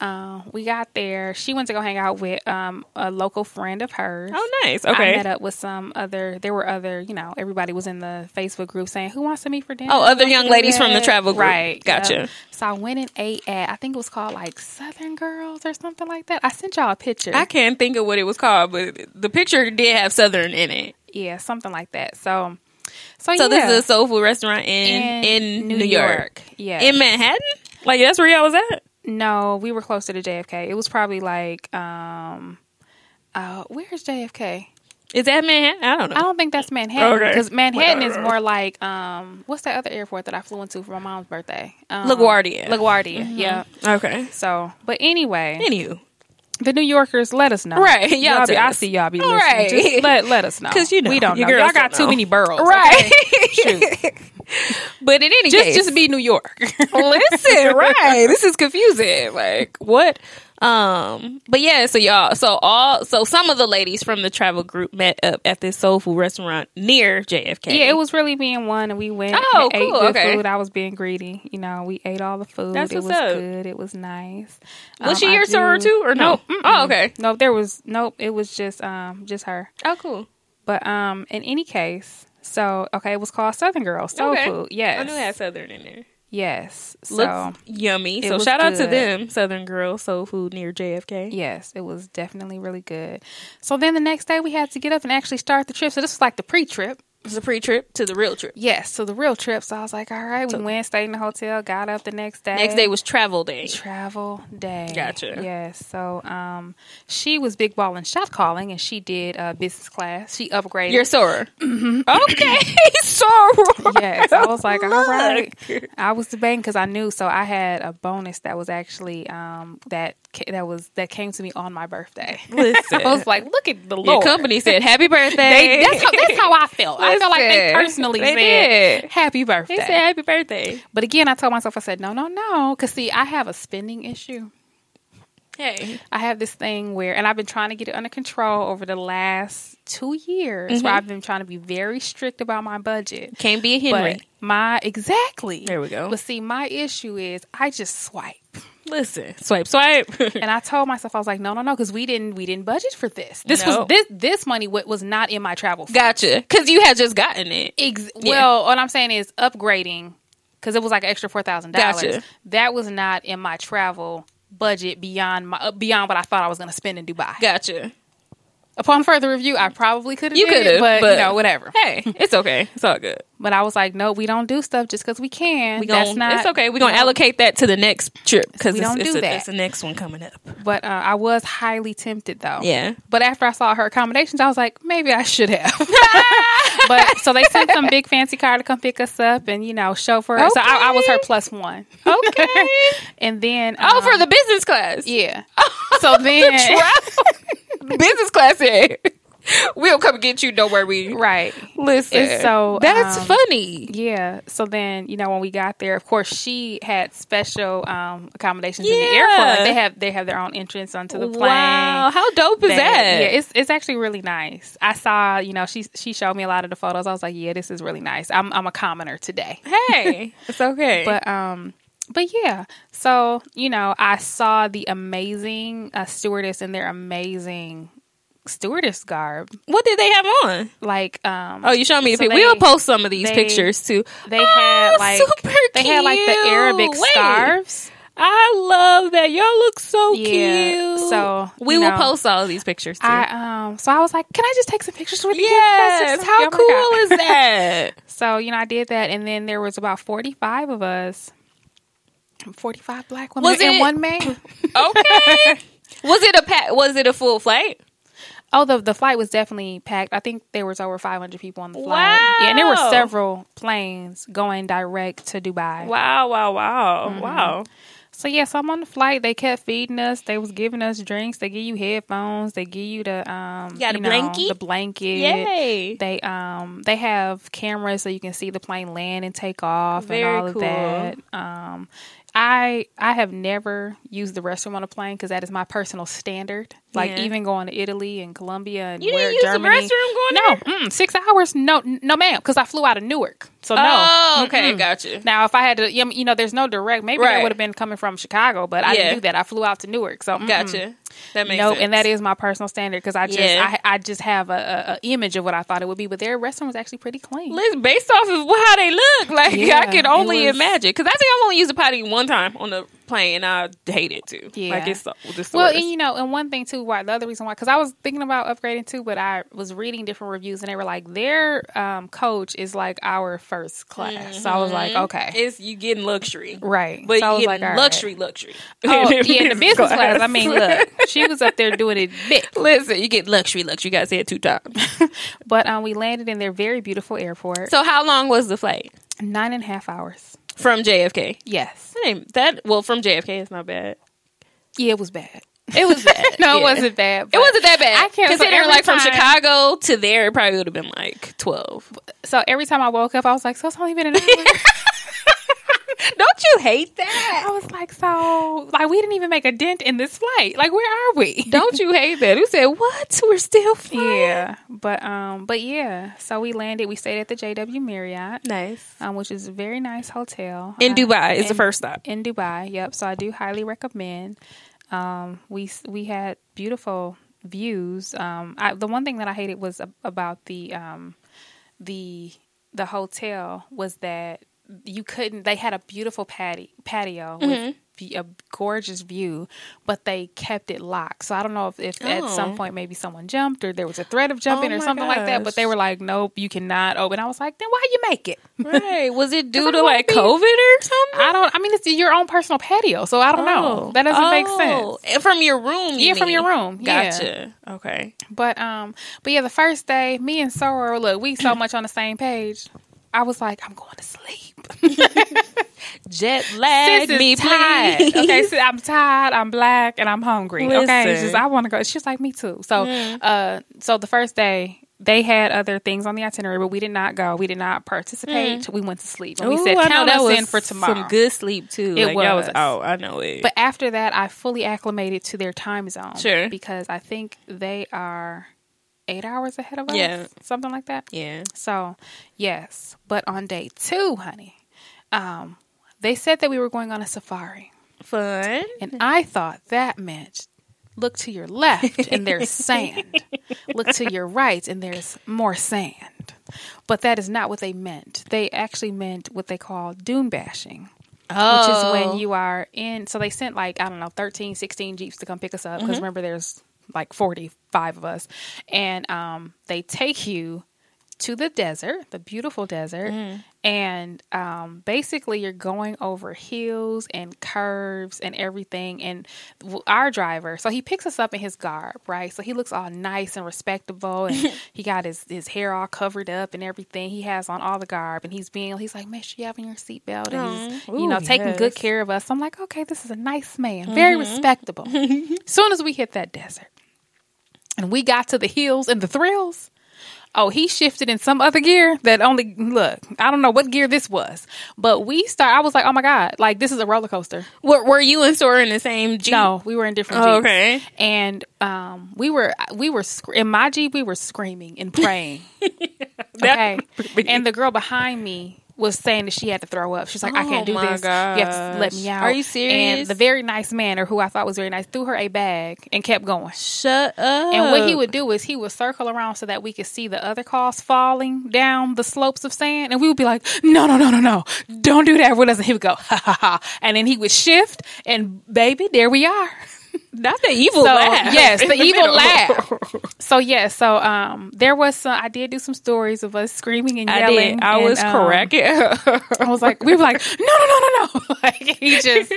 uh, we got there. She went to go hang out with um, a local friend of hers. oh, nice. Okay. I met up with some other. There were other, you know, everybody was in the Facebook group saying, "Who wants to meet for dinner?" Oh, other young ladies from the travel group. right? Gotcha. Yep. So I went and ate at. I think it was called like Southern Girls or something like that. I sent y'all a picture. I can't think of what it was called, but the picture did have Southern in it. yeah, something like that. So, so, So yeah. this is a soul food restaurant in in, New, York. Yeah. in Manhattan. Like that's where y'all was at. No, we were closer to JFK. It was probably like, um, uh, where's JFK? Is that Manhattan? I don't know. I don't think that's Manhattan Okay. because Manhattan is more like, um, what's that other airport that I flew into for my mom's birthday? Um, LaGuardia. LaGuardia. Yeah. okay. So, but anyway, Anywho, the New Yorkers, let us know. Right, y'all Y'all be, I see y'all be listening. right. Just let let us know 'Cause you know, we don't know. Y'all got don't too many boroughs. right. okay? But in any just case, just be New York. listen, right? This is confusing. Like what? Um, but yeah, so y'all, so all, so some of the ladies from the travel group met up at this soul food restaurant near JFK. Yeah, it was really being one, and we went. Oh, and ate cool, good okay. food. I was being greedy. You know, we ate all the food. That's it what's was up. good. It was nice. Was Um, she I your soror do- too, or no? Oh, okay. Nope. There was nope. It was just um just her. Oh, cool. But um, in any case, so okay, it was called Southern Girl Soul Okay. Food. Yes. I knew it had Southern in there. Yes. So Looks yummy. So shout out to them, Southern Girl Soul Food near JFK. yes, it was definitely really good. So then the next day we had to get up and actually start the trip. So this was like the pre-trip. It was a pre-trip to the real trip. Yes, so the real trip. So I was like, all right, we went, stayed in the hotel, got up the next day. Next day was travel day. travel day. Gotcha. Yes. So um, she was big ball and shot calling, and she did uh, business class. She upgraded. Your soror. Okay, soror. yes, I was like, all right. I was debating because I knew. So I had a bonus that was actually um, that that was that came to me on my birthday. Listen. I was like, look at the Your company said happy birthday. They, that's, how, that's how I felt. I felt like they personally they said did. happy birthday. They said happy birthday. but again, I told myself, I said, no, no, no. Because see, I have a spending issue. Hey, I have this thing where, and I've been trying to get it under control over the last two years, Mm-hmm. where I've been trying to be very strict about my budget. can't be a Henry. My exactly. There we go. But see, my issue is I just swipe, Listen, swipe, swipe. and I told myself I was like, no, no, no, because we didn't we didn't budget for this. This No. was this this money wa- was not in my travel. fund. gotcha. Because you had just gotten it. Ex- Yeah. Well, what I'm saying is upgrading because it was like an extra four thousand Gotcha. dollars. That was not in my travel budget beyond my uh, beyond what I thought I was going to spend in Dubai. Gotcha. Upon further review, I probably could have. You could have, but, but you know, whatever. Hey, it's okay. It's all good. But I was like, no, we don't do stuff just because we can. We That's gon' not. it's okay. We're gonna allocate that to the next trip because We it's, don't it's, do a, that. it's the next one coming up. But uh, I was highly tempted though. Yeah. But after I saw her accommodations, I was like, maybe I should have. but so they sent some big fancy car to come pick us up and you know chauffeur. So I, I was her plus one. Okay. And then oh, um, for the business class. yeah. So then Travel. Business class. Here. We'll come get you. Don't worry. right. Listen. And so, that's um, funny. Yeah. So then, you know, when we got there, of course, she had special um, accommodations in the Yeah. airport. Like they have they have their own entrance onto the plane. Wow, how dope is They- that? Yeah, it's it's actually really nice. I saw, you know, she she showed me a lot of the photos. I was like, yeah, this is really nice. I'm I'm a commoner today. hey, it's okay. But um but yeah. So, you know, I saw the amazing uh, stewardess in their amazing stewardess garb. what did they have on? Like um Oh, you showed me the so pic. We'll post some of these they- pictures too. they Oh, had like super they had like the. Arabic Wait. scarves. I love that. Y'all look so Yeah, cute. so, we will know, post all of these pictures too. I um so I was like, can I just take some pictures with you? yes, how oh cool is that? So, you know, I did that and then there was about 45 of us. 45 black women Was and it- one man. Okay. was it a pa- was it a full flight? oh, the the flight was definitely packed. I think there was over 500 people on the flight. Yeah, and there were several planes going direct to Dubai. Wow, wow, wow. Mm-hmm. Wow. So, yes, yeah, so I'm on the flight. They kept feeding us. They was giving us drinks. They give you headphones. They give you the um got a you know, blankie? the blanket. Yay. They um they have cameras so you can see the plane land and take off Very and all cool. of that. Um, I I have never used the restroom on a plane because that is my personal standard. Like Yeah. even going to Italy and Colombia and You where didn't use Germany. the restroom going no, there? mm, six hours. No, no, ma'am, because I flew out of Newark. So no. Oh, okay, Mm-mm. gotcha. Now, if I had to, you know, there's no direct. Maybe Right. that would have been coming from Chicago, but I Yeah. didn't do that. I flew out to Newark. So mm-mm. Gotcha. That makes No, sense. and that is my personal standard because I just Yeah. I, I just have a, a, a image of what I thought it would be, but their restaurant was actually pretty clean. Listen, based off of how they look, like Yeah, I can only was- imagine. Because I think I've only used a potty one time on the plane, and I hate it too. Yeah. like it's so, just Well, worst. and you know, and one thing too, why the other reason why, because I was thinking about upgrading too, but I was reading different reviews and they were like, their um, coach is like our first class. So I was like, okay, it's you getting luxury, right. but so you like, all right. luxury, luxury. Oh, yeah, in the business class. I mean, look, she was up there doing it big. Listen, you get luxury, luxury. You got to say it two times. But um, we landed in their very beautiful airport. so, how long was the flight Nine and a half hours. From JFK? Yes. That, ain't- that well, from JFK, it's not bad. Yeah, it was bad. It was bad. No, it wasn't bad. It wasn't that bad. I can't- consider like from Chicago to there, it probably would have been like twelve. So every time I woke up, I was like, so it's only been an hour. Don't you hate that? I was like, so like we didn't even make a dent in this flight. Like, where are we? Don't you hate that? Who said what? We're still flying. Yeah, but um, but yeah. So we landed. We stayed at the JW Marriott, Nice. um, which is a very nice hotel In Uh, Dubai is the first stop. in Dubai. Yep. So I do highly recommend. Um, we we had beautiful views. Um, I, the one thing that I hated was about the um, the the hotel was that you couldn't. They had a beautiful patio patio Mm-hmm. with a gorgeous view, but they kept it locked. So I don't know if, if at some Oh. point maybe someone jumped or there was a threat of jumping Oh or something like that. But they were like, nope, you cannot open. I was like, then why you make it? Right. Was it due to like be- COVID or something? I don't. I mean, it's your own personal patio, so I don't know. That doesn't make sense. sense. From your room, you Yeah, from your room. Yeah. Gotcha. Okay. But um, but yeah, the first day, me and Sora, look, we so much on the same page. I was like, I'm going to sleep. Jet lag Sis me, tired. please. Okay, so I'm tired. I'm black, and I'm hungry. Okay, it's just I want to go. She's just like me too. So, uh, so the first day. They had other things on the itinerary, but we did not go. We did not participate. We went to sleep. And we Ooh, said, count that us was in for tomorrow. Some good sleep too. It like, was was. out. I know it. But after that, I fully acclimated to their time zone. Sure. Because I think they are eight hours ahead of us. Yeah. Something like that. yeah. So, yes. But on day two, honey, um, they said that we were going on a safari. Fun. And I thought that meant look to your left and there's sand. Look to your right and there's more sand. But that is not what they meant. They actually meant what they call dune bashing Oh. which is when you are in so they sent like i don't know 13 16 jeeps to come pick us up because Mm-hmm. remember there's like 45 of us. And um, they take you to the desert the beautiful desert. Mm-hmm. and um, basically you're going over hills and curves and everything. And our driver so he picks us up in his garb right? So he looks all nice and respectable. And he got his, his hair all covered up and everything. He has on all the garb and he's being he's like make sure you have on your seatbelt. And he's you know Ooh, taking good yes. Mm-hmm. care of us. I'm like okay this is a nice man very respectable. Soon as we hit that desert and we got to the hills and the thrills. Oh he shifted in some other gear that only look i don't know what gear this was. But we start i was like oh my god like this is a roller coaster. Were, were you and Sora in the same Jeep? no we were in different Oh, jeeps. okay. and um we were we were sc- in my jeep we were screaming and praying. Okay. And the girl behind me was saying that she had to throw up. She's like, I Oh can't do my this. You have to let me out. Are you serious? And the very nice man, or who I thought was very nice, threw her a bag and kept going. Shut up. And what he would do is he would circle around so that we could see the other cars falling down the slopes of sand. And we would be like, no, no, no, no, no. Don't do that with us. And he would go, ha, ha, ha. And then he would shift and baby, there we are. Not the evil So, laugh. yes, in the evil middle. laugh. So yes, so um there was some I did do some stories of us screaming and I yelling. did. I and, was um, cracking. I was like, we were like, no, no, no, no, no. like he just,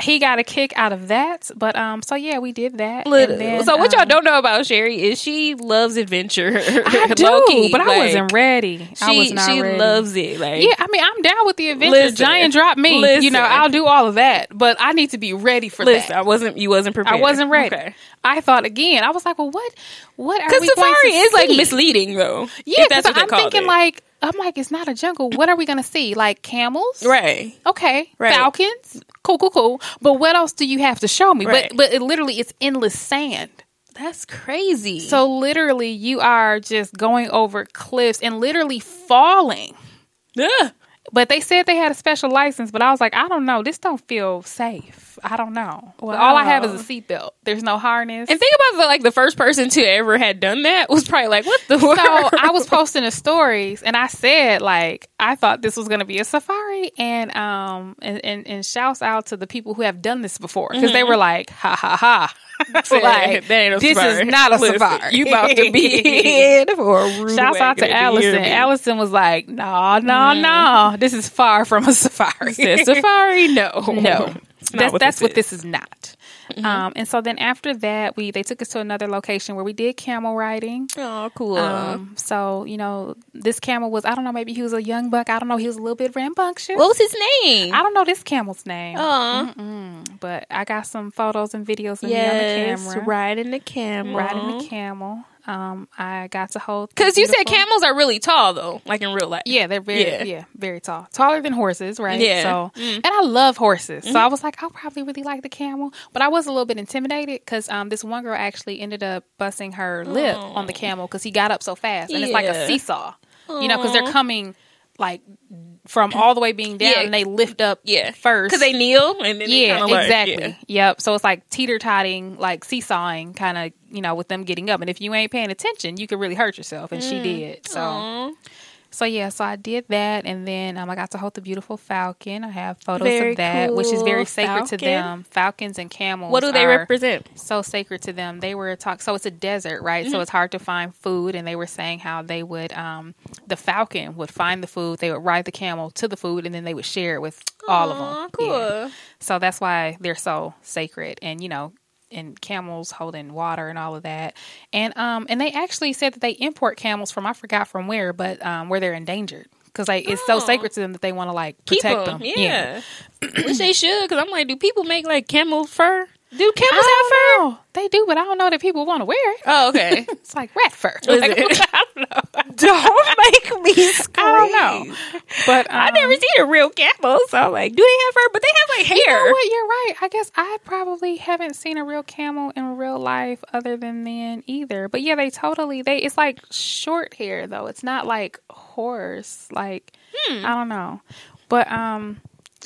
he got a kick out of that. But um, so yeah, we did that. And then, so what y'all um, don't know about Sherry is she loves adventure. I do, Low-key, but I wasn't ready. She I was not she ready. loves it. Like Yeah, I mean, I'm down with the adventure. Listen. Giant drop me. You know, I'll do all of that, but I need to be ready for listen, that. I wasn't. You wasn't prepared. I wasn't ready. Okay. I thought again. I was like, well, what? What are Because we safari going to see? Because safari is like misleading though. Yeah, that's what I'm thinking it. like, I'm like, it's not a jungle. What are we going to see? Like camels? right. Okay, Right. falcons. Cool, cool, cool. But what else do you have to show me? Right. But but it literally it's endless sand. That's crazy. So literally you are just going over cliffs and literally falling. Ugh. But they said they had a special license, but I was like, I don't know. This don't feel safe. I don't know. But All I have is a seatbelt. There's no harness. And think about the like the first person to ever had done that was probably like, what the so I was posting the stories and I said like I thought this was gonna be a safari and um and, and, and shouts out to the people who have done this before because Mm-hmm. they were like ha ha ha like that ain't a this is not a Listen, safari You about to be in for a rude Shouts out to. Allison. Allison was like, "No, no, no. This is far from a safari. Said safari, no, no, that's what that's what is. this is not." Um, and so then after that, we they took us to another location where we did camel riding. Oh, cool. Um, so you know, this camel was I don't know, maybe he was a young buck. I don't know. He was a little bit rambunctious. what was his name? I don't know this camel's name, Oh, but I got some photos and videos of yes, on the camera riding the camel. riding the camel. Um, I got to hold Because you said camels are really tall though, like in real life. Yeah, they're very Yeah. yeah. very tall, taller than horses, right? Yeah. So, Mm. and I love horses, so I was like, I'll probably really like the camel, but I was a little bit intimidated because um, this one girl actually ended up busting her lip on the camel because he got up so fast, and it's like a seesaw, you know, because they're coming like from all the way being down, Yeah. and they lift up Yeah, first because they kneel and then they yeah, exactly. yeah. Yep. So it's like teeter totting, like seesawing, kind of, you know, with them getting up. And if you ain't paying attention, you could really hurt yourself. And Mm. she did. So, Aw. So yeah. So I did that, and then um, I got to hold the beautiful falcon. I have photos Very of that, which is very cool. sacred to them. Falcons and camels. What do they represent? So sacred to them. They were talk. So it's a desert, right? Mm-hmm. So it's hard to find food, and they were saying how they would, um, the falcon would find the food. They would ride the camel to the food, and then they would share it with all of them. Cool. Yeah. So that's why they're so sacred. And, you know, and camels holding water and all of that. And um and they actually said that they import camels from I forgot from where, but um where they're endangered. Because like it's so Oh. sacred to them that they want to like protect 'em, them. Yeah. Which they should, because I'm like, do people make like camel fur? Do camels have I fur? know. They do, but I don't know that people want to wear it. Oh, okay. It's like rat fur. Like? I don't know. Don't make me scream. I don't know. But um, I never seen a real camel, so I'm like, do they have fur? But they have like hair. You know what? You're right. I guess I probably haven't seen a real camel in real life other than then either. But yeah, they totally they it's like short hair though. It's not like horse. Like Hmm. I don't know. But um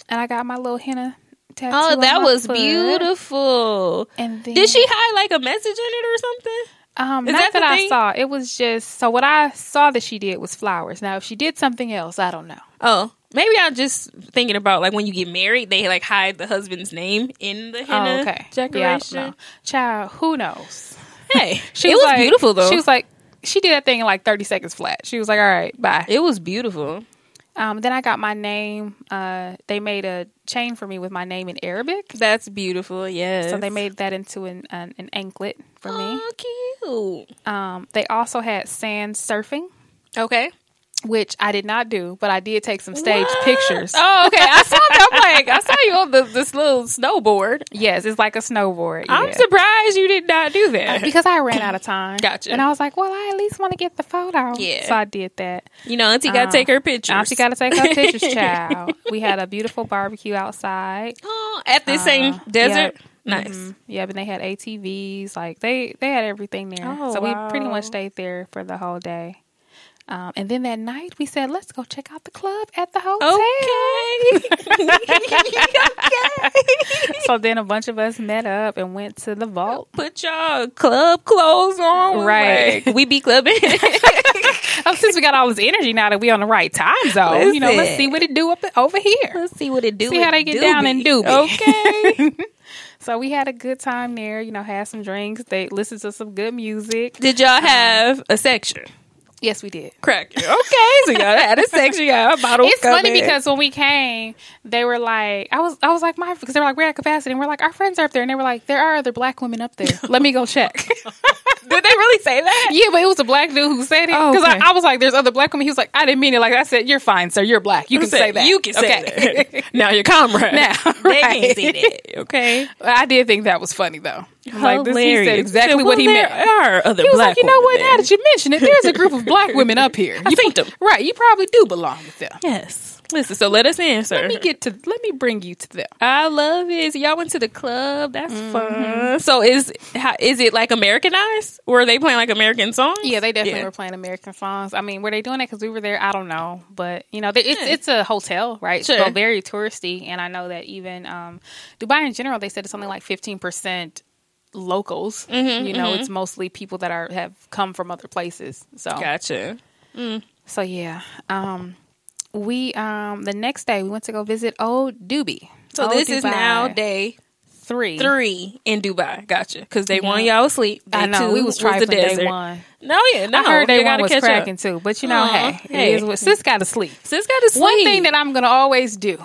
and I got my little henna tattoo. Oh, that was foot. beautiful. And then Did she hide like a message in it or something? um is not that that, I thing? saw. It was just so what I saw that she did was flowers. Now if she did something else, I don't know. Oh, maybe I'm just thinking about like when you get married, they like hide the husband's name in the henna oh, okay. decoration. Yeah, I don't know. Child, who knows? Hey, She it was like- beautiful though. She was like, she did that thing in like 30 seconds flat. She was like, all right, bye. it was beautiful. Um, then I got my name. Uh, they made a chain for me with my name in Arabic. That's beautiful. Yes. So they made that into an, an, an anklet for me. Oh, cute. Um, they also had sand surfing, Okay. Which I did not do, but I did take some stage What? pictures. Oh, okay. I saw that. I'm like, I saw you on the, this little snowboard. Yes, it's like a snowboard. I'm surprised you did not do that. because I ran out of time. Gotcha. And I was like, well, I at least want to get the photo. Yeah. So I did that. You know, Auntie got to take her pictures. She got to take her pictures, child. We had a beautiful barbecue outside. oh, at the same Uh, desert. yep. Nice. Mhm. Yeah, but they had ATVs. Like they they had everything there. Oh, so we pretty much stayed there for the whole day. Um, and then that night we said, let's go check out the club at the hotel. Okay. So then a bunch of us met up and went to the vault. Put y'all club clothes on. Right. Like, we be clubbing. Oh, since we got all this energy now that we on the right time zone, you know, let's see what it do up over here. Let's see what it do. See how they get down and do. Okay. So we had a good time there. You know, had some drinks. They listened to some good music. Did y'all have a section? Yes, we did. Crack. Okay, so y'all had a section. Y'all had bottles It's funny because when we came, they were like, I was, I was like, my, because they were like, we're at capacity, and we're like, our friends are up there, and they were like, there are other black women up there. Let me go check. did they really say that? yeah, but it was a black dude who said it Oh, because okay. I, I was like, there's other black women. He was like, I didn't mean it like. I said, you're fine, sir. You're black. You can say that. You can say okay. that. Now your comrade. Now, they can't say that. Okay. I did think that was funny though. Like this, he Hilarious. said exactly Well, what he there meant. Are other He was black like, you know what? Now that you mention it, there's a group of black women up here. You think them. Right. You probably do belong with them. Yes. Listen, so let us answer. Let me get to. Let me bring you to them. I love it. So y'all went to the club. That's Mm-hmm. fun. So is how, is it like Americanized? Were they playing like American songs? Yeah, they definitely Yeah. were playing American songs. I mean, were they doing it because we were there? I don't know, but you know, they, it's it's a hotel, right? Sure. So very touristy, and I know that even um, Dubai in general, they said it's only like fifteen percent locals. Mm-hmm, you know, it's mostly people that are have come from other places. So Gotcha. so yeah, um, we um the next day we went to go visit Old Dubai. So Old this is now day three. three in Dubai. Gotcha. Because they Yeah. want y'all asleep. Day I know two we was trying the from day desert. one. No, yeah, no. I heard day one was catch cracking up. too, but you know, Aw, hey, hey. it is what sis got to sleep. Sis got to sleep. One thing that I'm gonna always do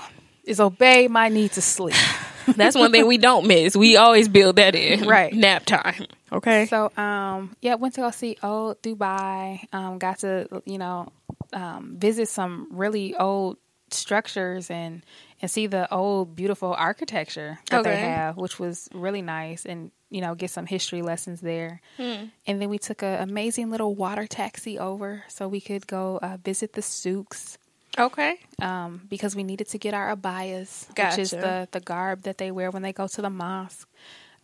is obey my need to sleep. That's one thing we don't miss. We always build that in. Right. Nap time. Okay. So, um, yeah, went to go see old Dubai. Um, got to you know um, visit some really old structures and and see the old beautiful architecture that they have, which was really nice, and you know get some history lessons there. Hmm. And then we took an amazing little water taxi over so we could go uh, visit the souks. Okay. um, because we needed to get our abayas, which is the the garb that they wear when they go to the mosque.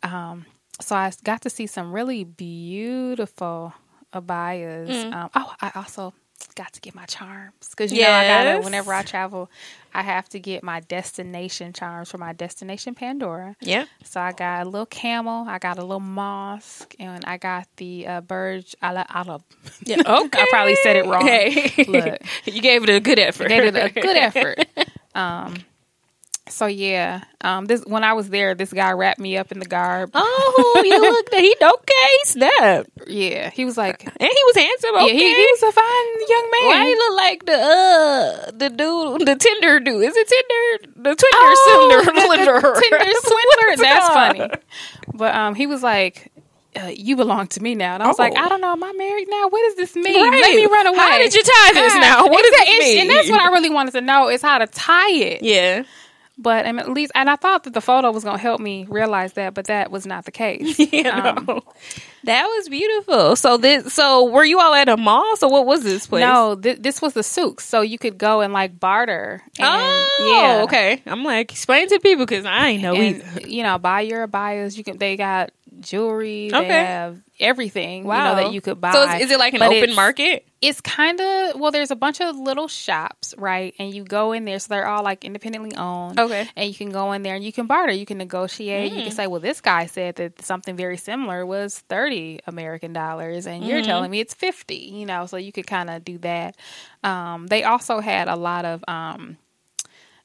Um, so I got to see some really beautiful abayas. Mm. Um, oh, I also got to get my charms because you know I gotta whenever I travel, I have to get my destination charms for my destination Pandora. Yeah. So I got a little camel, I got a little mosque, and I got the uh, Burj Al Arab. Yeah. Okay. I probably said it wrong. Hey. Look. you gave it a good effort. Gave it a good effort. Um, so yeah, um, this when I was there, this guy wrapped me up in the garb. Oh, you look. He okay. Snap. Yeah, he was like, And he was handsome. Okay. yeah, he, he was a fine young man. Why he look like the uh the dude the Tinder dude? Is it Tinder? The Tinder Oh, the- the Tinder swindler. That's funny. But um, he was like. Uh, you belong to me now, and I was Oh. like, I don't know, am I married now? What does this mean? Right. Let me run away. How did you tie this now? What does Exactly. this mean? And that's what I really wanted to know is how to tie it. Yeah. But um, at least, and I thought that the photo was going to help me realize that, but that was not the case. Yeah, Um, no. That was beautiful. So this so were you all at a mall? So what was this place? No, th- this was the souks, so you could go and like barter. And, Oh, yeah, okay. I'm like explain to people because I ain't know either. You know, buy your abayas. You can. They got jewelry. They Okay. have everything. You know that you could buy. So is, is it like an But open it's- market? It's kind of well. There's a bunch of little shops, right? And you go in there, so they're all like independently owned. Okay. And you can go in there and you can barter. You can negotiate. You can Mm. say, well, this guy said that something very similar was thirty American dollars, and Mm-hmm. you're telling me it's fifty. You know, so you could kind of do that. Um, they also had a lot of um,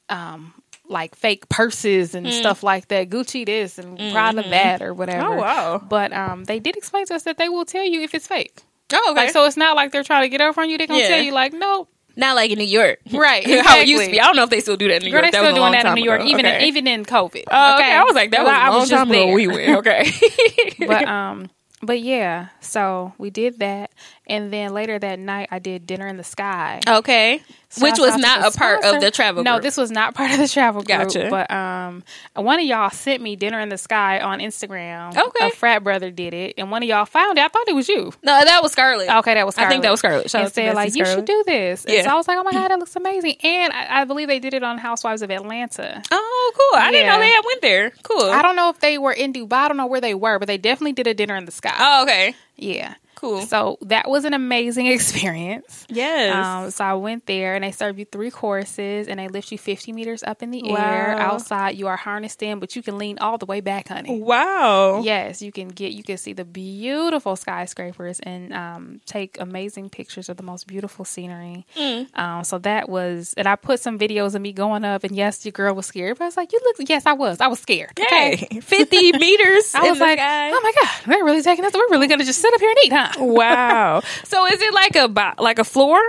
um, like fake purses and stuff like that. Gucci this and Prada that or whatever. Mm. Oh, wow. But um, they did explain to us that they will tell you if it's fake. Oh, okay. Like, so it's not like they're trying to get over on you. They're gonna Yeah. tell you like, no, Not like in New York, Right, How it used to exactly. be. I don't know if they still do that in New York. they That was still doing that in New York, ago. even okay. even in COVID. Oh, okay. I was like, that was a long just time ago. there. We went. Okay. but um, but yeah, so we did that, and then later that night, I did dinner in the sky. okay. Which was not a part of the travel. No, this was not part of the travel group. Gotcha. But um, one of y'all sent me dinner in the sky on Instagram. Okay. a frat brother did it, and one of y'all found it. I thought it was you. No, that was Scarlett. Okay, that was I think that was Scarlett. Shout and said like you should do this. And Yeah. so I was like, oh my god, that looks amazing. And I, I believe they did it on Housewives of Atlanta. Oh, cool. I didn't know they had went there. Cool. I don't know if they were in Dubai. I don't know where they were, but they definitely did a dinner in the sky. Oh, okay. Yeah. Cool. So that was an amazing experience. Yes. Um, so I went there and they serve you three courses and they lift you 50 meters up in the Wow. air. Outside, you are harnessed in, but you can lean all the way back, honey. wow. Yes, you can get you can see the beautiful skyscrapers and um, take amazing pictures of the most beautiful scenery. Mm. Um, so that was, and I put some videos of me going up, and yes, your girl was scared, but I was like, "You look." Yes, I was. I was scared. Hey, Okay. 50 meters. I was like, sky. "Oh my god, they're really taking us. We're really gonna just sit up here and eat, huh?" Wow. So is it like a like a floor?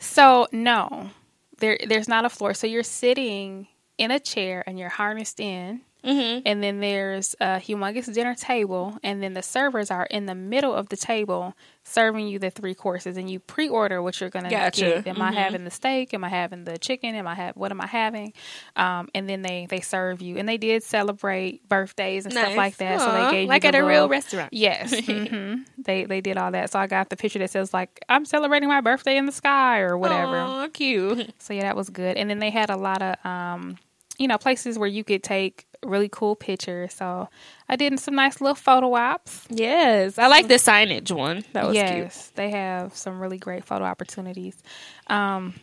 So no, there there's not a floor. So you're sitting in a chair and you're harnessed in, And then there's a humongous dinner table, and then the servers are in the middle of the table serving you the three courses, and you pre-order what you're gonna Gotcha. get. Am I having the steak? Am I having the chicken? Am I have what am I having? Um, and then they they serve you, and they did celebrate birthdays and stuff like that. so they gave like you at the a real restaurant. Yes, hmm they they did all that. So I got the picture that says like I'm celebrating my birthday in the sky or whatever. Aw, cute. So yeah, that was good. And then they had a lot of um, you know, places where you could take really cool picture. So I did some nice little photo ops. Yes, I like the signage one. That was cute. yes, they have some really great photo opportunities. Um,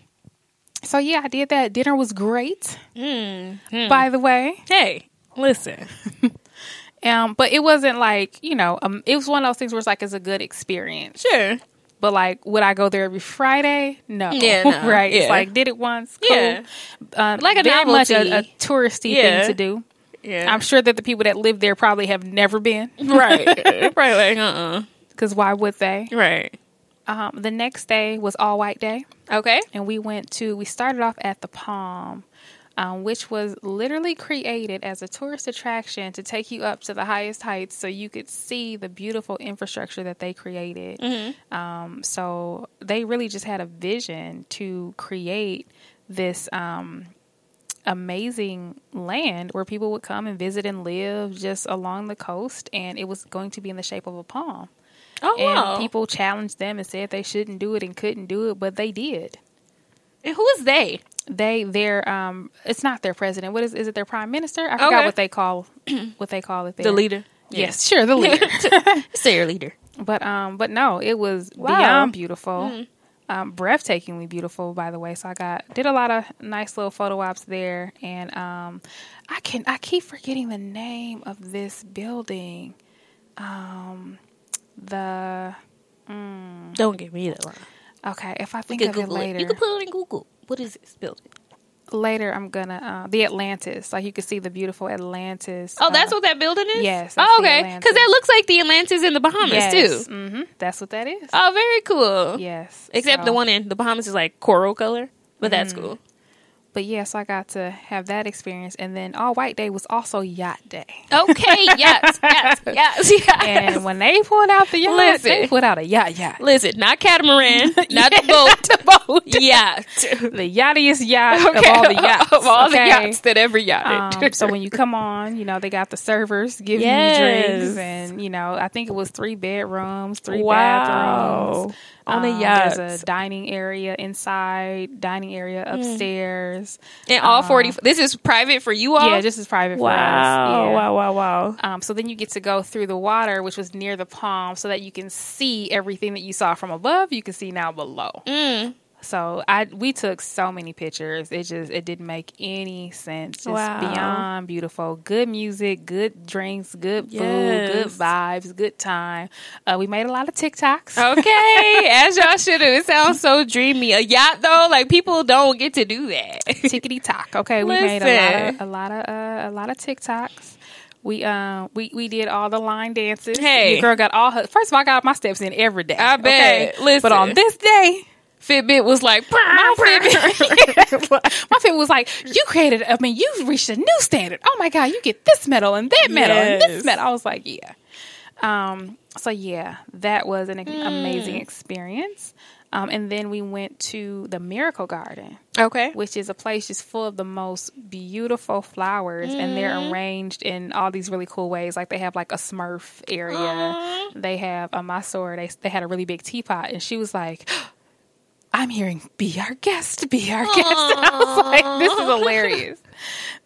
so yeah, I did that. Dinner was great, Mm. by the way. Hey, listen. Um, but it wasn't like you know, um, it was one of those things where it's like it's a good experience. Sure. But like, would I go there every Friday? No. Yeah, no. right. Yeah. It's like did it once. Cool. Yeah. Um, Like a very much a, a touristy Yeah. thing to do. Yeah. I'm sure that the people that live there probably have never been. right. right. Like, uh uh Because why would they? Right. Um, the next day was all white day, Okay. and we went to. We started off at the Palm, um, which was literally created as a tourist attraction to take you up to the highest heights, so you could see the beautiful infrastructure that they created. Um, so they really just had a vision to create this. Um, amazing land where people would come and visit and live just along the coast and it was going to be in the shape of a palm Oh, and wow. people challenged them and said they shouldn't do it and couldn't do it, but they did. and who is they? They their um it's not their president. What is is it their prime minister? I forgot Okay. what they call what they call it there. The leader. Yes, sure, the leader. Say your leader. but um but no, it was Wow. Mm-hmm. beautiful. Um, breathtakingly beautiful, by the way. So I got did a lot of nice little photo ops there, and um, I can I keep forgetting the name of this building. Um, the Don't give me that line. okay, if I think of Google it. later, You can put it in Google. What is this building? Later I'm gonna uh, the Atlantis. Like you can see the beautiful Atlantis. Oh, that's uh, what that building is. yes, that's Oh, okay. Because that looks like the Atlantis in the Bahamas yes, too. hmm that's what that is. Oh, very cool. yes, Except so- the one in the Bahamas is like coral color, but that's Mm-hmm. cool. But yes, I got to have that experience, and then all white day was also yacht day. Okay. yes. Yes. Yes. Yes. And when they pulled out the yacht, Listen. they put out a yacht yacht. Listen, not catamaran, not the Not boat, the boat. yacht. the yachtiest yacht of all the yachts. of all the yachts that ever yachted. Um, so when you come on, you know they got the servers giving Yes. you drinks, and you know I think it was three bedrooms, three Wow. bathrooms On a Um, yacht. There's a dining area inside, dining area upstairs. And all forty. This is private for you all. Yeah, just as private for us. wow, Yeah. wow, wow, wow. Um, so then you get to go through the water, which was near the palm, so that you can see everything that you saw from above. You can see now below. Mm. So I we took so many pictures. It just it didn't make any sense. Just Wow. beyond beautiful. Good music, good drinks, good food, good vibes, good time. Uh, we made a lot of TikToks. Okay, as y'all should have. It sounds so dreamy. A yacht though, like people don't get to do that. Tickety tock. Okay, we made a lot of a lot of uh, a lot of TikToks. We um we we did all the line dances. Hey. Your girl got all her. First of all, I got my steps in every day. I bet. Okay? Listen. but on this day, Fitbit was like, my Fitbit, my Fitbit was like, you created. I mean, you reached a new standard. Oh my god, you get this medal and that medal and this medal. I was like, yeah. Um. So yeah, that was an Hmm. amazing experience. Um, and then we went to the Miracle Garden okay. which is a place just full of the most beautiful flowers and they're Mm-hmm. arranged in all these really cool ways like they have like a smurf area Aw. they have a masor they, they had a really big teapot and she was like i'm hearing be our guest be our guest i was like this is hilarious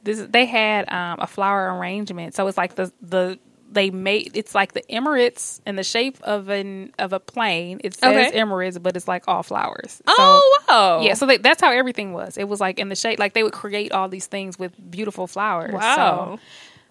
this they had um, a flower arrangement so it's like the the they made it's like the Emirates in the shape of an of a plane. It says Okay. Emirates, but it's like all flowers. So- Oh wow. yeah, so they, that's how everything was. It was like in the shape, like they would create all these things with beautiful flowers. Wow. So,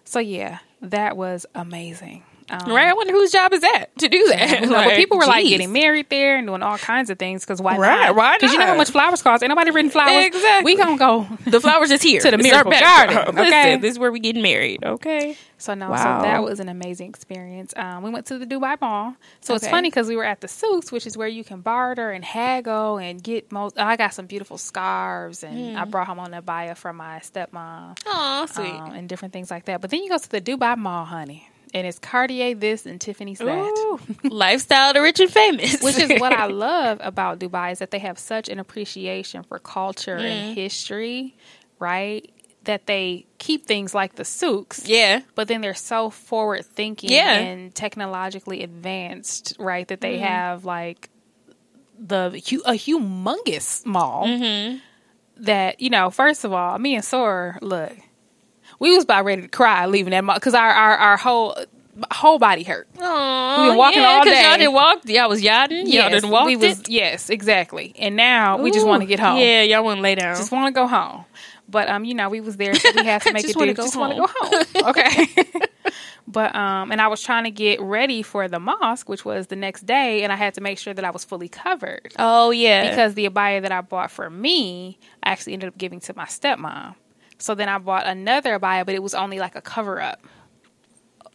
so yeah, that was amazing. Um, Right? I wonder whose job is that to do that. But people were like getting married there and doing all kinds of things because why Right, not? why Because you know how much flowers cost. Ain't nobody written flowers. Exactly. We gonna go. The flowers is here To the This Miracle. Garden, okay? Listen, this is where we getting married. Okay. So no, Wow. so that was an amazing experience. Um, we went to the Dubai Mall. So it's funny because we were at the Souks, which is where you can barter and haggle and get most. I got some beautiful scarves and I brought home on a abaya from my stepmom. Oh, sweet. um, and different things like that. But then you go to the Dubai Mall, honey, and it's Cartier this and Tiffany's that. Lifestyle to rich and famous. Which is what I love about Dubai is that they have such an appreciation for culture Mm. and history, right? That they keep things like the souks, yeah. but then they're so forward thinking Yeah. and technologically advanced, right? That they have like the a humongous mall Mm-hmm. that you know. First of all, me and Sora, look, we was about ready to cry leaving that because our, our our whole whole body hurt. Oh, We been walking yeah, all day. Y'all didn't walk. Y'all was yachting. y'all didn't walk we was, it. Yes, exactly. And now we just want to get home. Yeah, y'all want to lay down. Just want to go home. But um, you know, we was there, so we had to make it do. go Just want to go home. Okay. but um, and I was trying to get ready for the mosque, which was the next day, and I had to make sure that I was fully covered oh yeah, because the abaya that I bought for me, I actually ended up giving to my stepmom. So then I bought another abaya, but it was only like a cover up.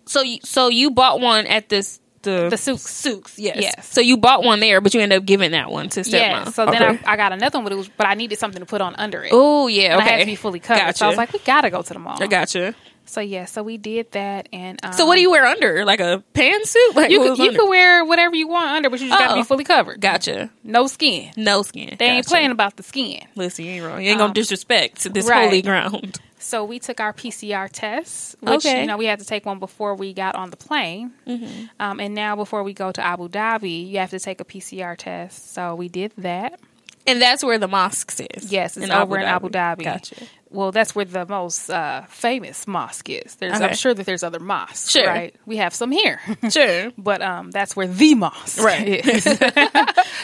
so you, so you bought one at this the The souks. souks. Yes. Yes. So you bought one there, but you ended up giving that one to stepmom. Yeah. So then Okay. I, I got another one, but it was but I needed something to put on under it. Oh yeah. And Okay. I had to be fully covered. So I was like, we gotta go to the mall. I gotcha. So yeah, so we did that, and um, So what do you wear under? Like a pantsuit? Like You could, you could wear whatever you want under, but you just got to Oh. be fully covered. Gotcha. No skin. No skin. They ain't playing about the skin. Listen, you ain't wrong. You ain't Um, gonna disrespect this right. holy ground. So we took our PCR tests, which Okay. you know we had to take one before we got on the plane, Mm-hmm. um, and now before we go to Abu Dhabi, you have to take a PCR test. So we did that. And that's where the mosque is. Yes, it's in over in Abu Dhabi. Gotcha. Well, that's where the most uh, famous mosque is. There's, Okay. I'm sure that there's other mosques, Sure. right? We have some here, Sure. but um, that's where the mosque Right. is.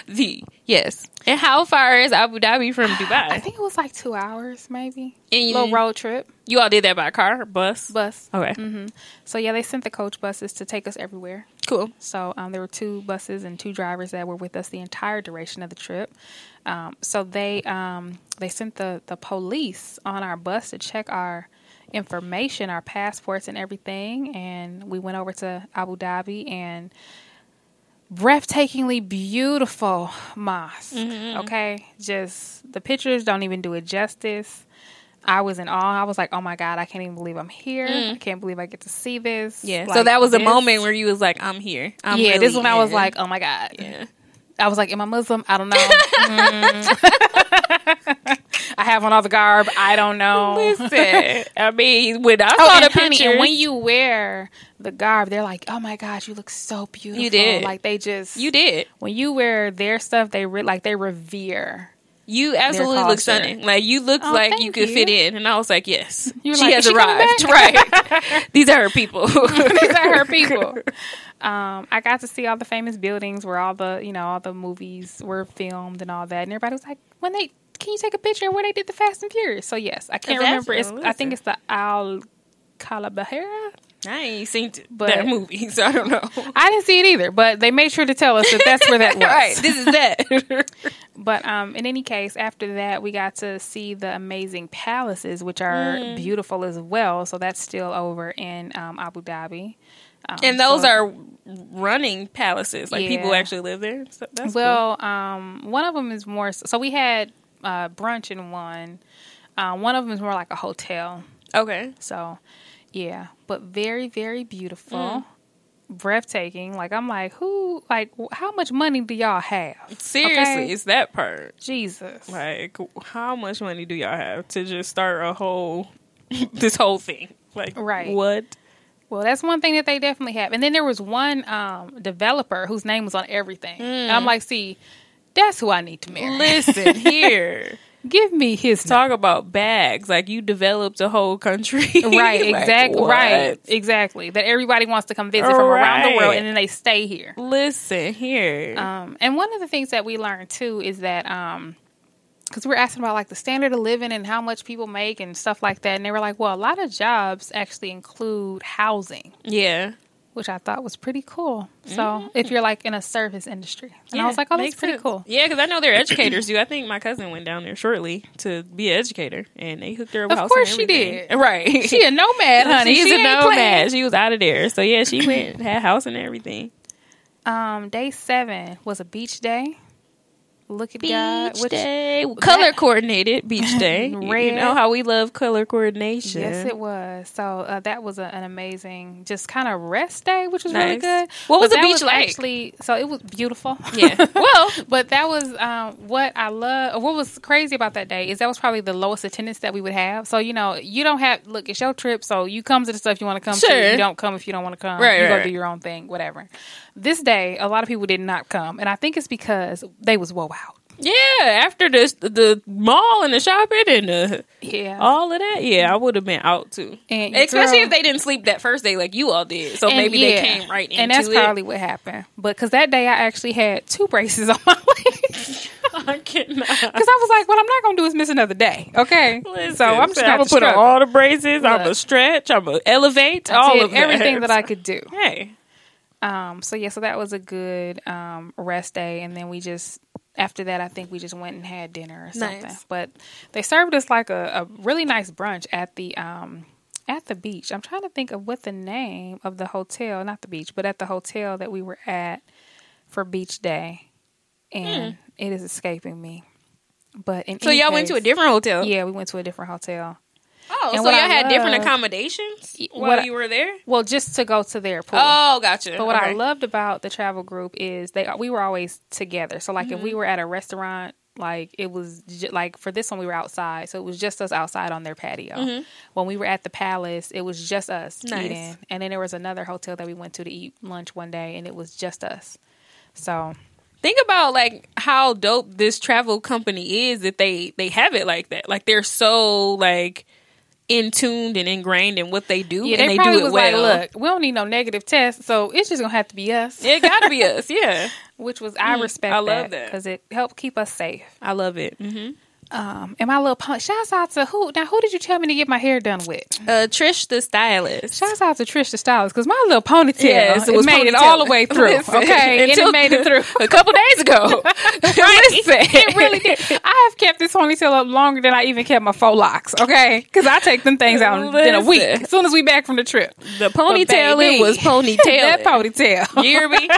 The yes. And how far is Abu Dhabi from Dubai? I think it was like two hours, maybe. And you- Little road trip, you all did that by car, bus. bus. Okay. So yeah, they sent the coach buses to take us everywhere. Cool. So um, there were two buses and two drivers that were with us the entire duration of the trip. Um, so they um, they sent the the police on our bus to check our information, our passports, and everything. And we went over to Abu Dhabi and breathtakingly beautiful mosque. Okay, just the pictures don't even do it justice. I was in awe. I was like, "Oh my god, I can't even believe I'm here. I can't believe I get to see this." Yeah. so that was a moment where you was like, I'm here. I'm yeah, really this one I was like, "Oh my god." Yeah. I was like, "Am I Muslim? I don't know." Mm. I have on all the garb. I don't know. Listen, I mean, when I saw Oh, the and, honey, pictures, and when you wear the garb, they're like, "Oh my gosh, you look so beautiful." You did. Like they just you did, when you wear their stuff, they re- like they revere. you absolutely look stunning. Like you look Oh, like you could you. fit in, and I was like, yes, You were she like, has she arrived. Right. These are her people. These are her people. Um, I got to see all the famous buildings where all the you know all the movies were filmed and all that, and everybody was like, "When they can you take a picture of where they did the Fast and Furious?" So yes, I can't remember. It's, I think it's the Al Calabahera. I ain't seen But- that movie, so I don't know. I didn't see it either, but they made sure to tell us that that's where that was. right, this is that. But um, in any case, after that, we got to see the amazing palaces, which are Mm. beautiful as well. So that's still over in um, Abu Dhabi. Um, and those so- are running palaces. Like people actually live there. So that's well, um, one of them is more. So we had uh, brunch in one. Uh, one of them is more like a hotel. okay. So yeah, but very very beautiful, Mm. breathtaking. Like I'm like, who? Like, how much money do y'all have? Seriously, Okay? it's that part. Jesus. Like, how much money do y'all have to just start a whole this whole thing? Like, Right. What? Well, that's one thing that they definitely have. And then there was one um, developer whose name was on everything. And I'm like, see, that's who I need to marry. Listen here. Give me his. Talk about bags. Like you developed a whole country. Right, Like, exactly. what? Right, exactly. That everybody wants to come visit from around the world, and then they stay here. Listen here. Um, and one of the things that we learned too is that because we're asking about like the standard of living and how much people make and stuff like that, and they were like, well, a lot of jobs actually include housing. yeah. Which I thought was pretty cool. So if you're like in a service industry, and I was like, oh, that's pretty sense. cool. Yeah, because I know they're educators too. I think my cousin went down there shortly to be an educator, and they hooked her up. with Of house Of course she did. Right? She a nomad, honey. She's she a nomad. playing. She was out of there, so yeah, she went had house and everything. Um, day seven was a beach day. Look at God. Beach which- day, color coordinated beach day. You know how we love color coordination. Yes, it was. So uh, that was a, an amazing, just kind of rest day, which was really good. What was But the beach like? Actually, so it was beautiful. Yeah. Well, but that was um, what I love. What was crazy about that day is that was probably the lowest attendance that we would have. So you know, you don't have look. It's your trip, so you come to the stuff you want to come Sure. to. You don't come if you don't want to come. Right, you go right. do your own thing, whatever. This day, a lot of people did not come, and I think it's because they was woe out. Yeah. After the the mall and the shopping and the Yeah. all of that, yeah, I would have been out too. And Especially girl- if they didn't sleep that first day like you all did. So maybe yeah, they came right into and that's it. probably what happened. But because that day I actually had two braces on my legs. I cannot. Because I was like, what I'm not gonna do is miss another day. Okay, Listen, so I'm just gonna gonna put on all the braces. I'm gonna stretch. I'm gonna elevate. I all of everything that I could do. Hey, Um, so yeah, so that was a good um, rest day, and then we just after that, I think we just went and had dinner or something. Nice. But they served us like a, a really nice brunch at the um, at the beach. I'm trying to think of what the name of the hotel, not the beach, but at the hotel that we were at for beach day, and it is escaping me. But in so y'all went to a different hotel. Yeah, we went to a different hotel. Oh, And so y'all I had different accommodations while I- you were there. Well, just to go to their pool. Oh, gotcha. But what I loved about the travel group is they we were always together. So like Mm-hmm. if we were at a restaurant, like it was ju- like for this one we were outside, so it was just us outside on their patio. When we were at the palace, it was just us Mm-hmm. Nice. eating, and then there was another hotel that we went to to eat lunch one day, and it was just us. So think about like how dope this travel company is that they they have it like that. Like they're so like in tuned and ingrained in what they do, yeah, and they, do it well. like, "Look, we don't need no negative tests, so it's just gonna have to be us." it got to be us. Yeah, Which was I respect Mm, I love that because it helped keep us safe. I love it. hmm Um, and my little punk. Shouts out to who? Now, who did you tell me to get my hair done with? Uh, Trish the stylist. Shouts out to Trish the stylist because my little ponytail Yes, it was made it ponytail. all the way through. Listen, okay, and it made it through. a couple days ago. Listen, it really did. I have kept this ponytail up longer than I even kept my faux locks. Okay, because I take them things out in a week as soon as we back from the trip. The ponytail baby, was ponytail. that ponytail. You hear me?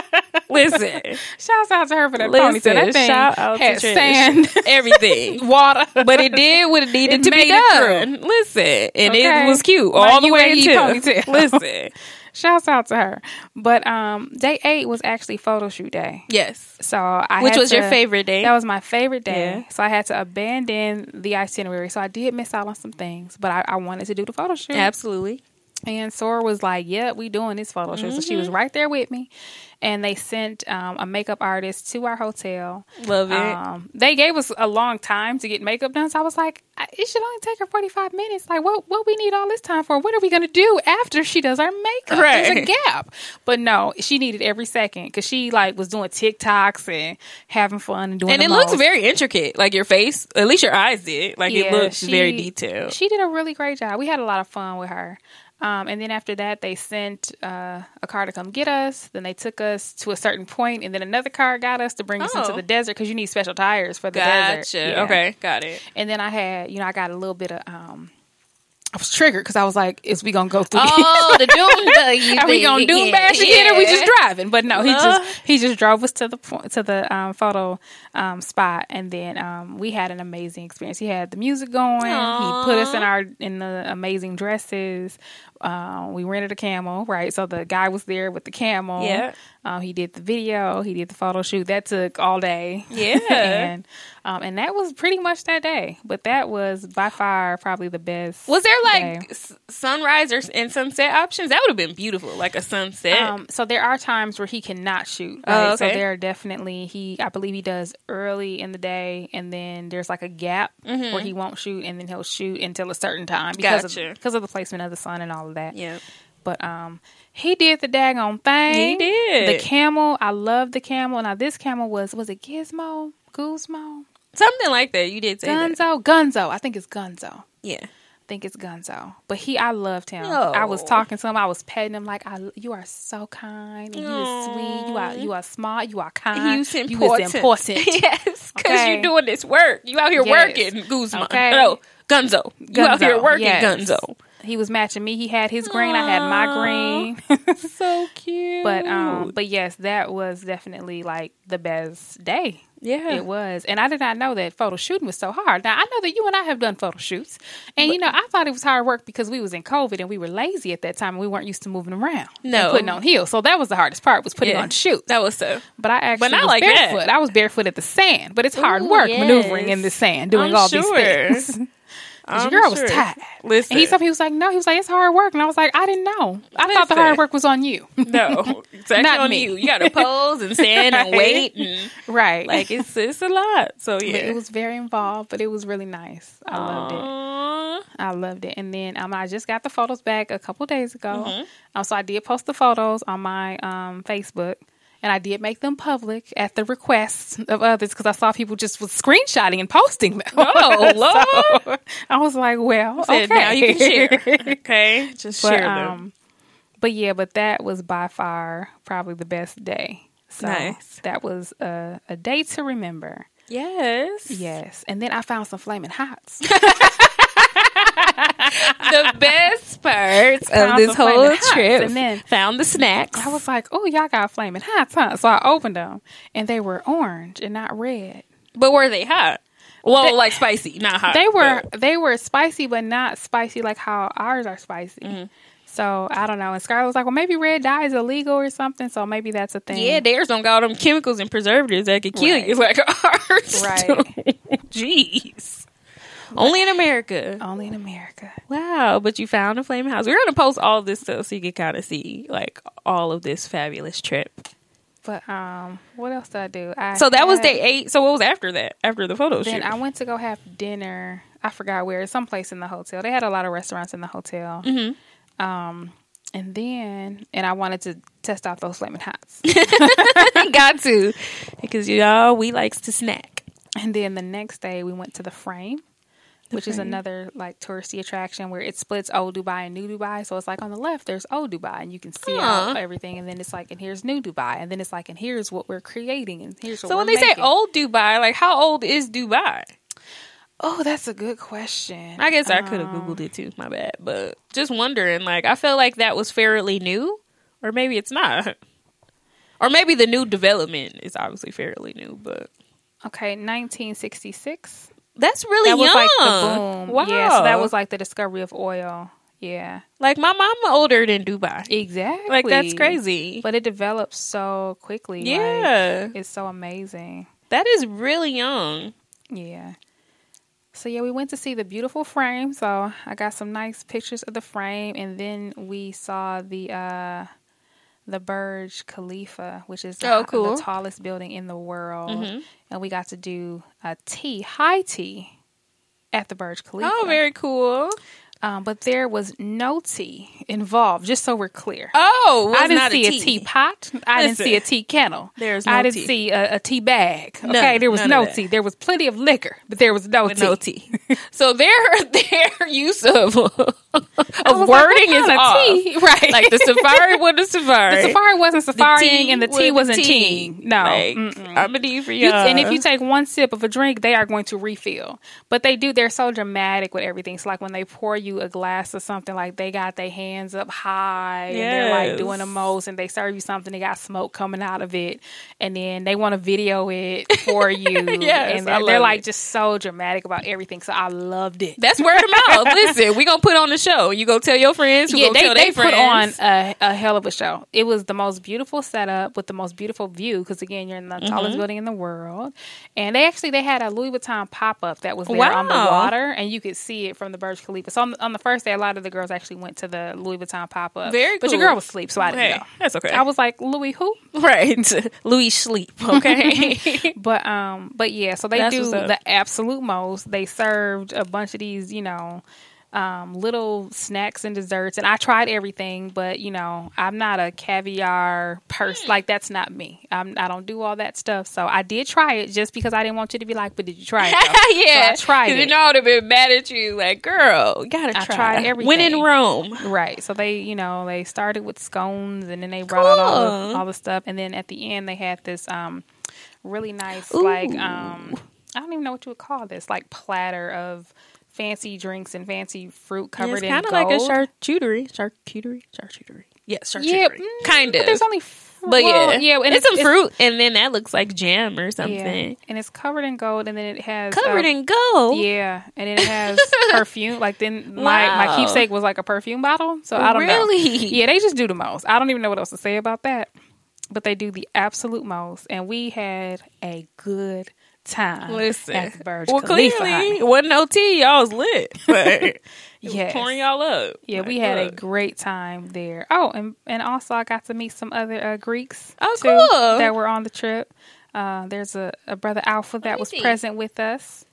Listen, Shouts out to her for that listen. ponytail. That thing shout out had to Trish. sand, everything. Water, But it did what it needed It to be done. Listen, and Okay. it was cute all the way until. ponytail. Listen, Shouts out to her. But um, day eight was actually photo shoot day. yes. So I Which was your favorite day? That was my favorite day. Yeah. So I had to abandon the itinerary. So I did miss out on some things, but I, I wanted to do the photo shoot. Absolutely. And Sora was like, "Yep, we doing this photo shoot." So she Mm-hmm. was right there with me, and they sent um, a makeup artist to our hotel. Love it. Um, they gave us a long time to get makeup done, so I was like, "It should only take her forty five minutes. Like, what what we need all this time for? What are we gonna do after she does our makeup? There's a gap." But no, she needed every second because she like was doing TikToks and having fun and doing. and it looks very intricate. Like your face, at least your eyes did. Like it looks she- very detailed. She did a really great job. We had a lot of fun with her. Um, and then after that, they sent uh, a car to come get us. Then they took us to a certain point, and then another car got us to bring us into Oh. the desert because you need special tires for the Gotcha. desert. Yeah. Okay, got it. And then I had, you know, I got a little bit of. Um, I was triggered because I was like, "Is we gonna go through?" Oh, the doom. Are we gonna doom bash again, or we just driving? But no, he Uh. just he just drove us to the point to the um, photo um, spot, and then um, we had an amazing experience. He had the music going. He put us in our in the amazing dresses. Uh, we rented a camel, right? So the guy was there with the camel. Yeah. Um, he did the video. He did the photo shoot. That took all day. Yeah. and um, and that was pretty much that day. But that was by far probably the best. Was there like s- sunrise or, and sunset options? That would have been beautiful, like a sunset. Um, so there are times where he cannot shoot. Oh, Right? So there are definitely he. I believe he does early in the day, and then there's like a gap where he won't shoot, and then he'll shoot until a certain time because Mm-hmm. Gotcha. of because of the placement of the sun and all of that. yeah. But um, he did the daggone thing. He did. the camel. I love the camel. Now this camel was was it Gizmo, Guzmo, Something like that. You did say that. Gunzo, Gunzo. I think it's Gunzo. Yeah. think it's Gunzo, but he, I loved him. Oh. I was talking to him. I was petting him like, I, "You are so kind. And you are sweet. You are, you are smart. You are kind. He's You is important. important." yes, because Okay. you're doing this work. You out here Yes. working, Guzman. Okay. No, Gunzo. You out here working, yes. Gunzo. He was matching me. He had his green. I had my green. So cute. but um, but yes, that was definitely like the best day. yeah, It was, and I did not know that photo shooting was so hard. Now I know that you and I have done photo shoots, and you know I thought it was hard work because we was in COVID and we were lazy at that time and we weren't used to moving around, and No. putting on heels. So that was the hardest part was putting Yeah. on shoots. that was so. But I actually not was like that. I was barefoot at the sand, but it's hard Ooh, work yes. maneuvering in the sand, doing I'm all sure. these things. your girl sure. was tired. Listen, And he told me he was like, no, he was like, it's hard work, and I was like, I didn't know. I thought the hard work was on you. no, it's actually Not on me. you. You got to pose and stand and wait and right? like it's it's a lot. So But yeah, it was very involved, but it was really nice. I loved it. I loved it. And then um, I just got the photos back a couple days ago. Mm-hmm. Um, so I did post the photos on my um, Facebook. And I did make them public at the request of others because I saw people just was screenshotting and posting them. Oh, Lord. So I was like, well, Said, okay. now you can share. Okay, just but, share them. um, but yeah, but that was by far probably the best day. So Nice. that was a, a day to remember. Yes. Yes. And then I found some flaming hots. the best parts of this whole trip. and then- found the snacks. I was like, oh, y'all got flaming hot, huh? So I opened them and they were orange and not red. but were they hot? Well, They- like spicy, not hot. They were but- they were spicy, but not spicy like how ours are spicy. Mm-hmm. So I don't know. And Scarlett was like, well, maybe red dye is illegal or something. So maybe that's a thing. Yeah, theirs don't got all them chemicals and preservatives that could kill Right. you like ours. Right. Jeez. Only in America. Only in America. Wow, but you found a flaming house. We're gonna post all this stuff so you can kind of see like all of this fabulous trip. But um, what else did I do? I So that was day eight. So what was after that? After the photo Then shoot? I went to go have dinner. I forgot where, someplace in the hotel. They had a lot of restaurants in the hotel. Mm-hmm. Um, and then, and I wanted to test out those flaming hots. got to because y'all we likes to snack. and then the next day, we went to the Frame, which is another like touristy attraction where it splits old Dubai and new Dubai. So it's like on the left, there's old Dubai, and you can see out everything. And then it's like, and here's new Dubai, and then it's like, and here's what we're creating, and here's what So when they say old Dubai, like how old is Dubai? oh, that's a good question. I guess I could have Um, googled it too. My bad, but just wondering. Like I felt like that was fairly new, or maybe it's not, or maybe the new development is obviously fairly new, but Okay, 1966. That's really that was young. like the boom. Wow, Yeah, so that was like the discovery of oil. Yeah, like my mama older than Dubai. exactly. Like that's crazy. But it developed so quickly. like, yeah, it's so amazing. that is really young. Yeah. So yeah, we went to see the beautiful frame. So I got some nice pictures of the frame, and then we saw the uh the Burj Khalifa, which is Oh, the, cool. the tallest building in the world, Mhm. and we got to do a tea, high tea, at the Burj Khalifa. Oh, very cool. Um, but there was no tea involved. Just so we're clear. Oh, was I didn't see a, tea. teapot. I didn't see a tea kettle. there's no I didn't tea. see a, a tea bag. Okay, None- there was no tea. There was plenty of liquor, but there was no with tea. no tea. so their their use of of like, wording what is off. tea? Right. Like the safari was the safari. the safari wasn't safaring tea and the tea wasn't tea. teeing. No. Like, I'm gonna need for You- and if you take one sip of a drink, they are going to refill. But they do, they're so dramatic with everything. It's like when they pour you a glass or something, like they got their hands up high and they're like doing the most and they serve you something, they got smoke coming out of it. And then they want to video it for you. Yes, and they're, they're like it. just so dramatic about everything. So I loved it. that's word of mouth. Listen, we gonna put on the show. You go tell your friends. Who yeah, they, tell they their put on a, a hell of a show. It was the most beautiful setup with the most beautiful view because again, you're in the Mm-hmm. tallest building in the world, and they actually they had a Louis Vuitton pop up that was there on the water, and you could see it from the Burj Khalifa. So on the, on the first day, a lot of the girls actually went to the Louis Vuitton pop up. Very but your girl was asleep, so I didn't Hey, go. that's okay. I was like Louis who? right. Louis sleep. Okay. But um, but yeah, so they That's do the absolute most. They served a bunch of these, you know, um, little snacks and desserts, and I tried everything. But you know, I'm not a caviar person. Like that's not me. I'm, I don't do all that stuff. So I did try it just because I didn't want you to be like, "But did you try it?" yeah, So I tried it. You know, I would have been mad at you, like, girl, you gotta I try. tried When in Rome. Right. So they, you know, they started with scones and then they brought out all the, all the stuff. And then at the end, they had this um, really nice, like, um, I don't even know what you would call this, like platter of fancy drinks and fancy fruit Yeah, covered it's in gold. kind of like a charcuterie, charcuterie, charcuterie. Yes, charcuterie. Yeah, mm, kind But of. there's only, f- But well, yeah, yeah, and it's, some fruit, and then that looks like jam or something. Yeah, and it's covered in gold, and then it has Covered uh, in gold. Yeah, and it has perfume. Like then, my my keepsake was like a perfume bottle. So I don't know. Really? Yeah, they just do the most. I don't even know what else to say about that. But they do the absolute most, and we had a good time. Listen, at the Burj well, Khalifa, clearly honey. wasn't tea. Y'all was lit, Yes. pouring y'all up. Yeah, Like, we had a great time there. Oh, and and also I got to meet some other uh, Greeks. Oh, too, cool. That were on the trip. Uh, there's a, a brother Alpha that was present with us.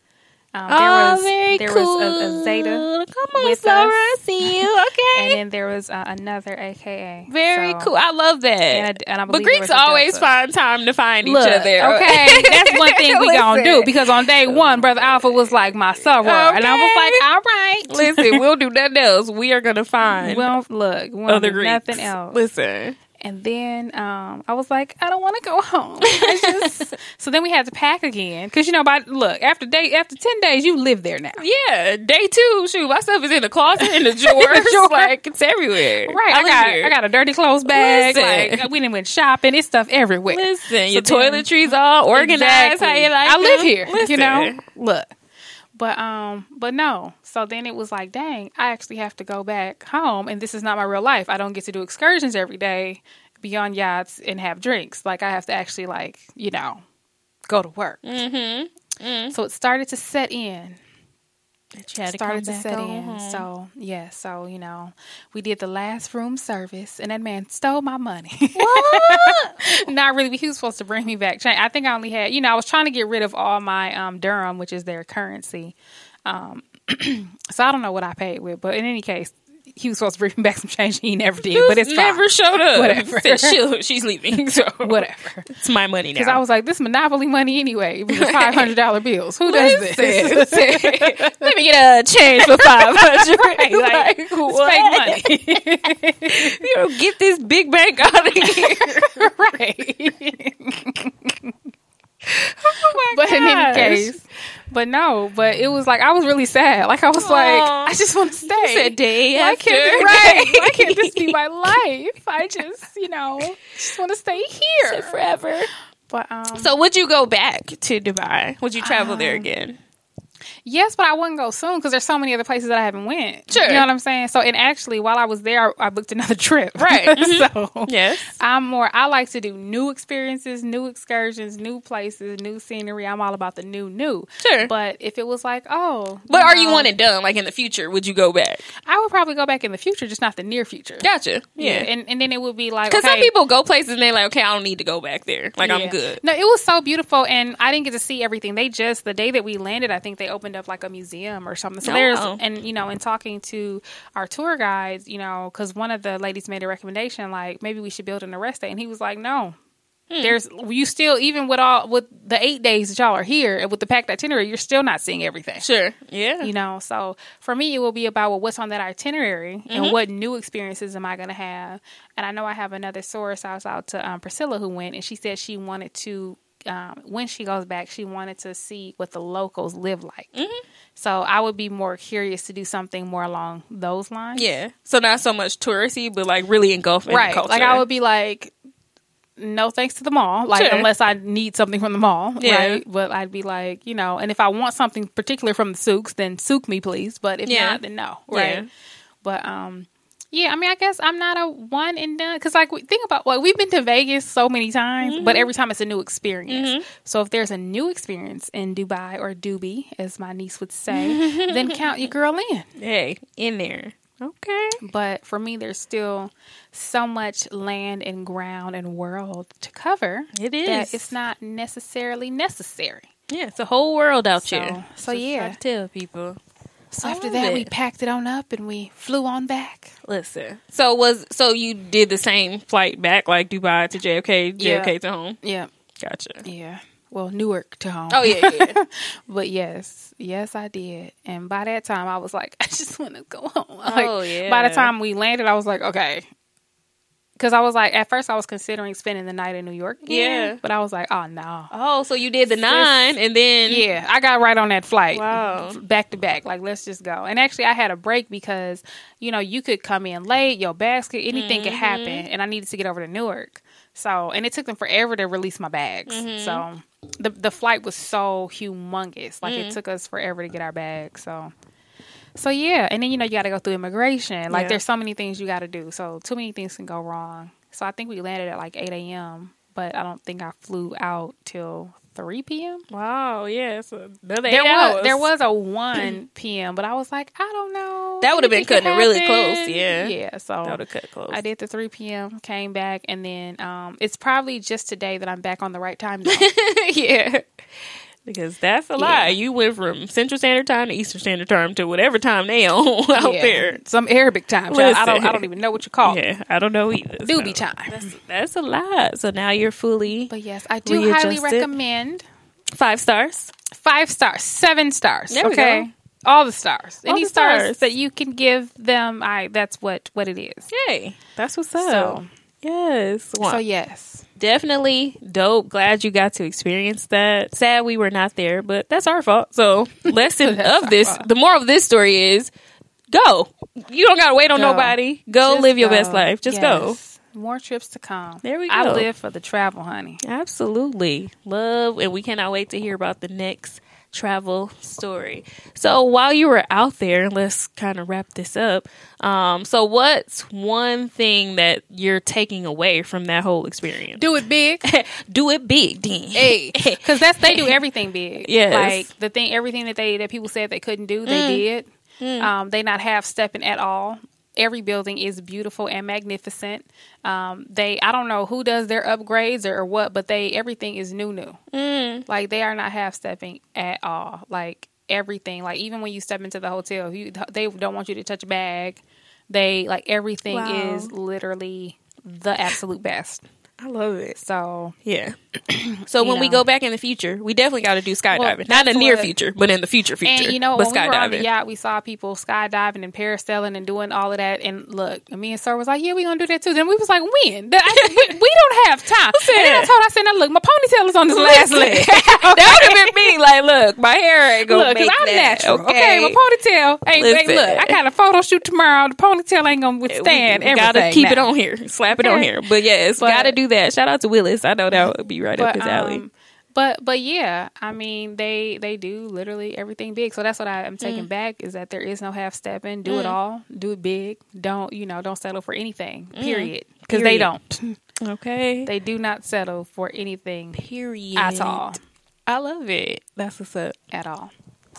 Um, there oh, was very there cool. was a, a Zeta, Come on, with Sarah. us. I see you. Okay. and then there was uh, another AKA. very So- cool. I love that. And I, and I but Greeks always Delta. find time to find Look, each other. okay, that's one thing we gonna do because on day one, brother Alpha was like my soror, and I was like, all right, Listen, we'll do nothing else. We are gonna find well, look, we other Greeks. nothing else. Listen, And then um, I was like, I don't want to go home. I just so then we had to pack again because you know, by look after day after ten days, you live there now. yeah. Day two, shoot, my stuff is in the closet, in the drawers, drawer. like it's everywhere. Right, I, live got here. I got a dirty clothes bag. Listen. Like we didn't went shopping. It's stuff everywhere. Listen, your So then- toiletries all organized. How you like? I live them. here. You know, look. But um, but no. So then it was like, dang, I actually have to go back home, and this is not my real life. I don't get to do excursions every day, be on yachts and have drinks. Like I have to actually like you know go to work. Mm-hmm. So it started to set in. That you had to started to back set on in. So yeah, so you know, we did the last room service, and that man stole my money. Not really. He was supposed to bring me back. change. I think I only had, you know, I was trying to get rid of all my um, dirham, which is their currency. Um, so I don't know what I paid with, but in any case, he was supposed to bring back some change. He never did, but it's never fine. showed up. Whatever. Said she'll, she's leaving. So Whatever. it's my money now. Because I was like, this Monopoly money anyway. It was five hundred dollar bills. Who does this? Let me get a change for five hundred. Right, like, like, it's what? fake money. You know, get this big bank out of here. right. But in any case, but no, but it was like I was really sad. Like I was like, I just want to stay. said day Why after can't right? Why can't this be my life? I just, you know, just want to stay here Forever. But um, So would you go back to Dubai? Would you travel there Um, again? Yes, but I wouldn't go soon because there's so many other places that I haven't went. Sure. you know what I'm saying. So, and actually, while I was there, I, I booked another trip. Right. Mhm. so Yes. I'm more. I like to do new experiences, new excursions, new places, new scenery. I'm all about the new, new. Sure. But if it was like, oh, But are you know, one and done? Like in the future, would you go back? I would probably go back in the future, just not the near future. Gotcha. Yeah. and and then it would be like Because okay, some people go places and they're like, okay, I don't need to go back there. Like I'm good. No, it was so beautiful, and I didn't get to see everything. They just the day that we landed, I think they opened up like a museum or something. So Oh, there's and you know, in talking to our tour guides, you know, because one of the ladies made a recommendation, like maybe we should build an arrest day, and he was like, no. Hmm. There's you still even with all with the eight days that y'all are here and with the packed itinerary, you're still not seeing everything. Sure. Yeah. You know, so for me, it will be about well, what's on that itinerary Mm-hmm. and what new experiences am I going to have. And I know I have another source. I was out to um, Priscilla who went, and she said she wanted to, um, when she goes back, she wanted to see what the locals live like. Mm-hmm. So I would be more curious to do something more along those lines. Yeah. So not so much touristy, but like really engulfing right. the culture. Like I would be like. No thanks to the mall. Like Sure. unless I need something from the mall, Yeah. right? But I'd be like, you know, and if I want something particular from the souks, then souk me, please. But if Yeah. not, then no, right? Yeah. But um, yeah, I mean, I guess I'm not a one and done because, like, think about like we've been to Vegas so many times, Mm-hmm. but every time it's a new experience. So if there's a new experience in Dubai or Dubai, as my niece would say, then count your girl in. Hey, in there. Okay. But for me, there's still so much land and ground and world to cover. It is. it's not necessarily necessary. Yeah, it's a whole world out So- here. so Just yeah. to tell people. So I after love that, we packed it on up and we flew on back. Listen. So was so you did the same flight back like Dubai to JFK, Yeah. JFK to home. Yeah, Gotcha. yeah. Well, Newark to home. Oh yeah, yeah. But yes, yes, I did. And by that time, I was like, I just want to go home. Oh, like, Oh, By the time we landed, I was like, okay. Because I was like, at first, I was considering spending the night in New York. again, Yeah. But I was like, oh, no. oh, so you did the nine and then Yeah, I got right on that flight. Wow. Back to back. Like, let's just go. And actually, I had a break because, you know, you could come in late, your could, anything could mm-hmm. happen. And I needed to get over to Newark. So, and it took them forever to release my bags. Mm-hmm. So, the, the flight was so humongous. Like, it mm. took us forever to get our bags. So, so yeah. And then, you know, you got to go through immigration. Like, Yeah. there's so many things you got to do. So, too many things can go wrong. So, I think we landed at like 8 a.m., but I don't think I flew out till 3 p.m Wow, yeah, another there eight was hours. there was a one p.m., but I was like, I don't know. That would've been cutting it really close, yeah. yeah. So that would have cut close. I did the three p.m. Came back, and then um, it's probably just today that I'm back on the right time. Zone. yeah. Because that's a lie. You went from Central Standard Time to Eastern Standard Time to whatever time they on out Yeah. there. some Arabic time. I don't. I don't even know what you call it. Yeah, I don't know either. Doobie so time. That's, that's a lot. So now you're fully But yes, I do highly recommend five stars. five stars, seven stars. There we okay. go. All the stars, All any the stars. stars. that you can give them, I that's what what it is. Yay. That's what's up. So, yes. so yes, Definitely dope. Glad you got to experience that. Sad we were not there, but that's our fault. So, lesson of this, fault. the moral of this story is go. You don't got to wait on Go. nobody. Go Just live your go. best life. Just go. More trips to come. There we go. I live for the travel, honey. Absolutely. Love, and we cannot wait to hear about the next travel story. So while you were out there, let's kind of wrap this up. Um, so what's one thing that you're taking away from that whole experience? Do it big. Do it big, Dean. Hey, because that's they do everything big. Yes. like the thing, everything that they that people said they couldn't do, they did. Um, they not half stepping at all. Every building is beautiful and magnificent. Um, they, I don't know who does their upgrades or, or what, but they everything is new, new. Like they are not half stepping at all. Like everything, like even when you step into the hotel, you they don't want you to touch a bag. They like everything Wow. is literally the absolute best. I love it. So Yeah. So when we go back in the future, we definitely got to do skydiving. Well, Not in the near future, but in the future future. And you know, but when we were on the yacht, we saw people skydiving and parasailing and doing all of that. And look, and me and Sir was like, "Yeah, we gonna do that too." Then we was like, "When? I- we, we don't have time." And then I told I said, "Now look, my ponytail is on this last leg." that would have been me. Like, look, my hair ain't gonna Look, make I'm that. natural. Okay, Okay, my ponytail. Hey, hey, look, I got a photo shoot tomorrow. The ponytail ain't gonna withstand we, we everything. gotta keep it on here, slap it on here. But yes, But- gotta do that. Shout out to Willis. I know that would be right up his alley. um, but but yeah, I mean they they do literally everything big. So that's what I am Mm. taking back is that there is no half stepping. Do it all. Do it big. Don't you know? Don't settle for anything. Period. Because they Mm. Don't. okay, They do not settle for anything period at all. I love it. That's what's up. At all.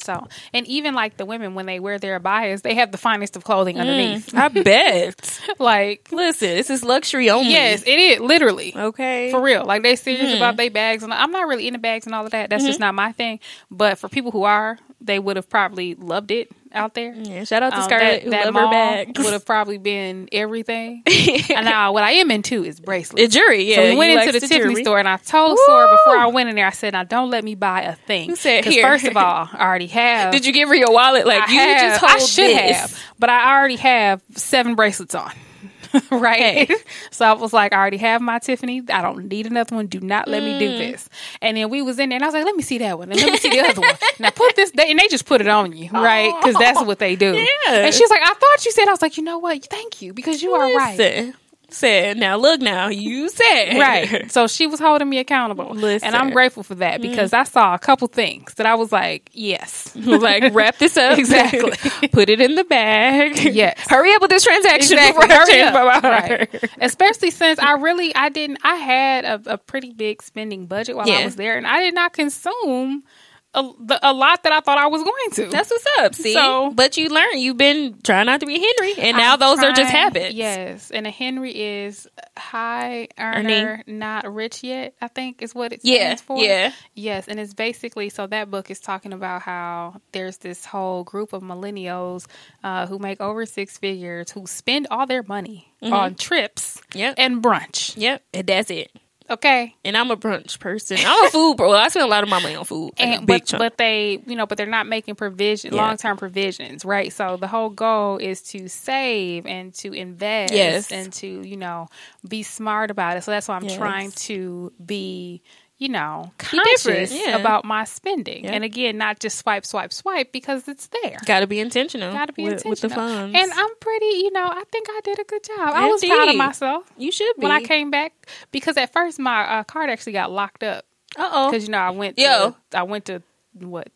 So and even like the women when they wear their abayas, they have the finest of clothing underneath. I bet. like Listen, this is luxury only. yes, it is literally. Okay. For real, like they serious Mm-hmm. about their bags, and I'm not really into bags and all of that. That's just not my thing. But for people who are, they would have probably loved it out there. Yeah, shout out to Um, Scarlett love her would have probably been everything. and now what I am into is bracelets. the jury. Yeah, so we went into likes the, Tiffany jewelry. store, and I told Sora before I went in there, I said, "Now don't let me buy a thing." You said, 'Cause "Here." first of all, I already have. Did you give her your wallet? Like I you have, just hold I should this. have, but I already have seven bracelets on. right? So I was like, I already have my Tiffany. I don't need another one. Do not let me Mm. do this. And then we was in there, and I was like, let me see that one, and let me see the other one. Now put this, they, and they just put it on you, right? Because that's what they do. Yeah. And she's like, I thought you said. I was like, you know what? Thank you, because you are right. Said now, look now, you said Right. So she was holding me accountable. Listen. And I'm grateful for that because I saw a couple things that I was like, yes. like wrap this up Exactly. put it in the bag. Yes. hurry up with this transaction Exactly. Hurry up. Right. Especially since I really I didn't I had a, a pretty big spending budget while Yeah. I was there and I did not consume a, a lot that I thought I was going to. That's what's up. See, So- but you learn. You've been trying not to be Henry, and now I'm those are just habits. Yes, and a Henry is high earner, not rich yet. I think is what it Yeah, stands for. yeah. Yes, and it's basically so that book is talking about how there's this whole group of millennials uh, who make over six figures who spend all their money on trips Mm-hmm. Yep. and brunch. Yep, and that's it. Okay, And I'm a brunch person. I'm a food bro. I spend a lot of my money on food. And but chunk. but they you know but they're not making provision Yeah. long term provisions right so the whole goal is to save and to invest Yes. and to you know be smart about it so that's why i'm Yes. trying to be you know conscious yeah. about my spending Yeah. and again not just swipe swipe swipe because it's there Got to be intentional. Got to be with, intentional. with the funds. And I'm pretty, you know, I think I did a good job. I was proud of myself you should be. when I came back because at first my uh, card actually got locked up Uh oh. because you know I went to Yo. I went to what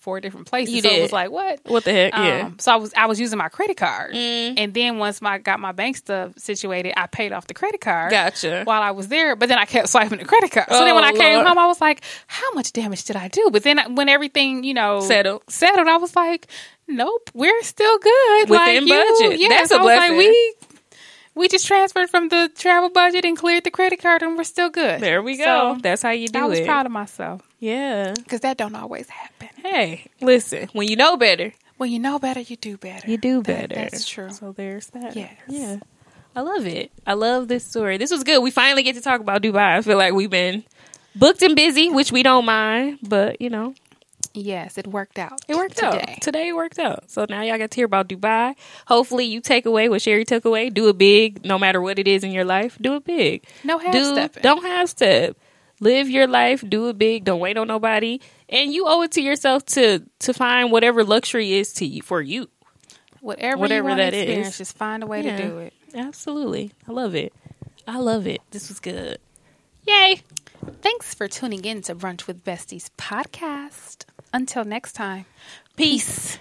four different places. You so it was like what? What the heck? Um, yeah. So I was I was using my credit card, Mm. and then once my got my bank stuff situated, I paid off the credit card. Gotcha. While I was there, but then I kept swiping the credit card. So then when Oh, I came home, I was like, "How much damage did I do?" But then I- when everything you know Settled. settled, I was like, "Nope, we're still good Within like, you- budget. Yes, That's a I was like, blessing. we we just transferred from the travel budget and cleared the credit card, and we're still good. There we go. So, That's how you do it. I was it. proud of myself yeah. because that don't always happen. Hey, listen. When you know better, When you know better, you do better. you do That- better. that's true. So there's that. Yes. Yeah. I love it. I love this story. This was good. We finally get to talk about Dubai. I feel like we've been booked and busy, which we don't mind, but you know, Yes, it worked out. it worked today. out. Today it worked out. So now y'all got to hear about Dubai. Hopefully you take away what Sherry took away. Do it big, no matter what it is in your life. Do it big. No half do, stepping. Don't half step. Live your life. Do it big. Don't wait on nobody. And you owe it to yourself to to find whatever luxury is to you for you. Whatever, Whatever you that is. just find a way Yeah. to do it. Absolutely. I love it. I love it. This was good. Yay. Thanks for tuning in to Brunch with Besties podcast. Until next time. Peace.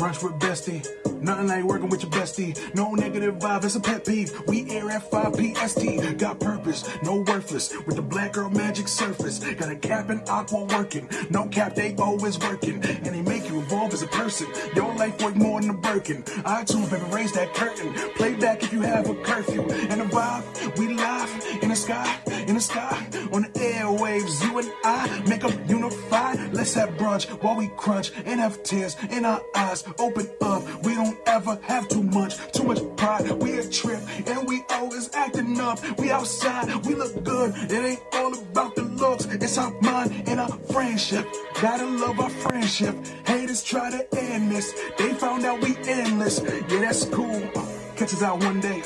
Brunch with bestie. Nothing like working with your bestie. No negative vibe, it's a pet peeve. We air at 5 PST. Got purpose, no worthless. With the black girl magic surface. Got a cap and aqua working. No cap, they always working. And they make you evolve as a person. Your life worth more than a Birkin. iTunes, baby, raise that curtain. Play back if you have a curfew. And the vibe, we live in the sky, in the sky. On the airwaves, you and I make up unify. Let's have brunch while we crunch and have tears in our eyes. Open up, we don't ever have too much, too much pride. We a trip and we always acting up. We outside, we look good. It ain't all about the looks, it's our mind and our friendship. Gotta love our friendship. Haters try to end this, they found out we endless. Yeah, that's cool. Catch us out one day.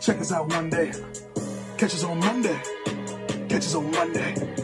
Check us out one day. Catch us on Monday. Catch us on Monday.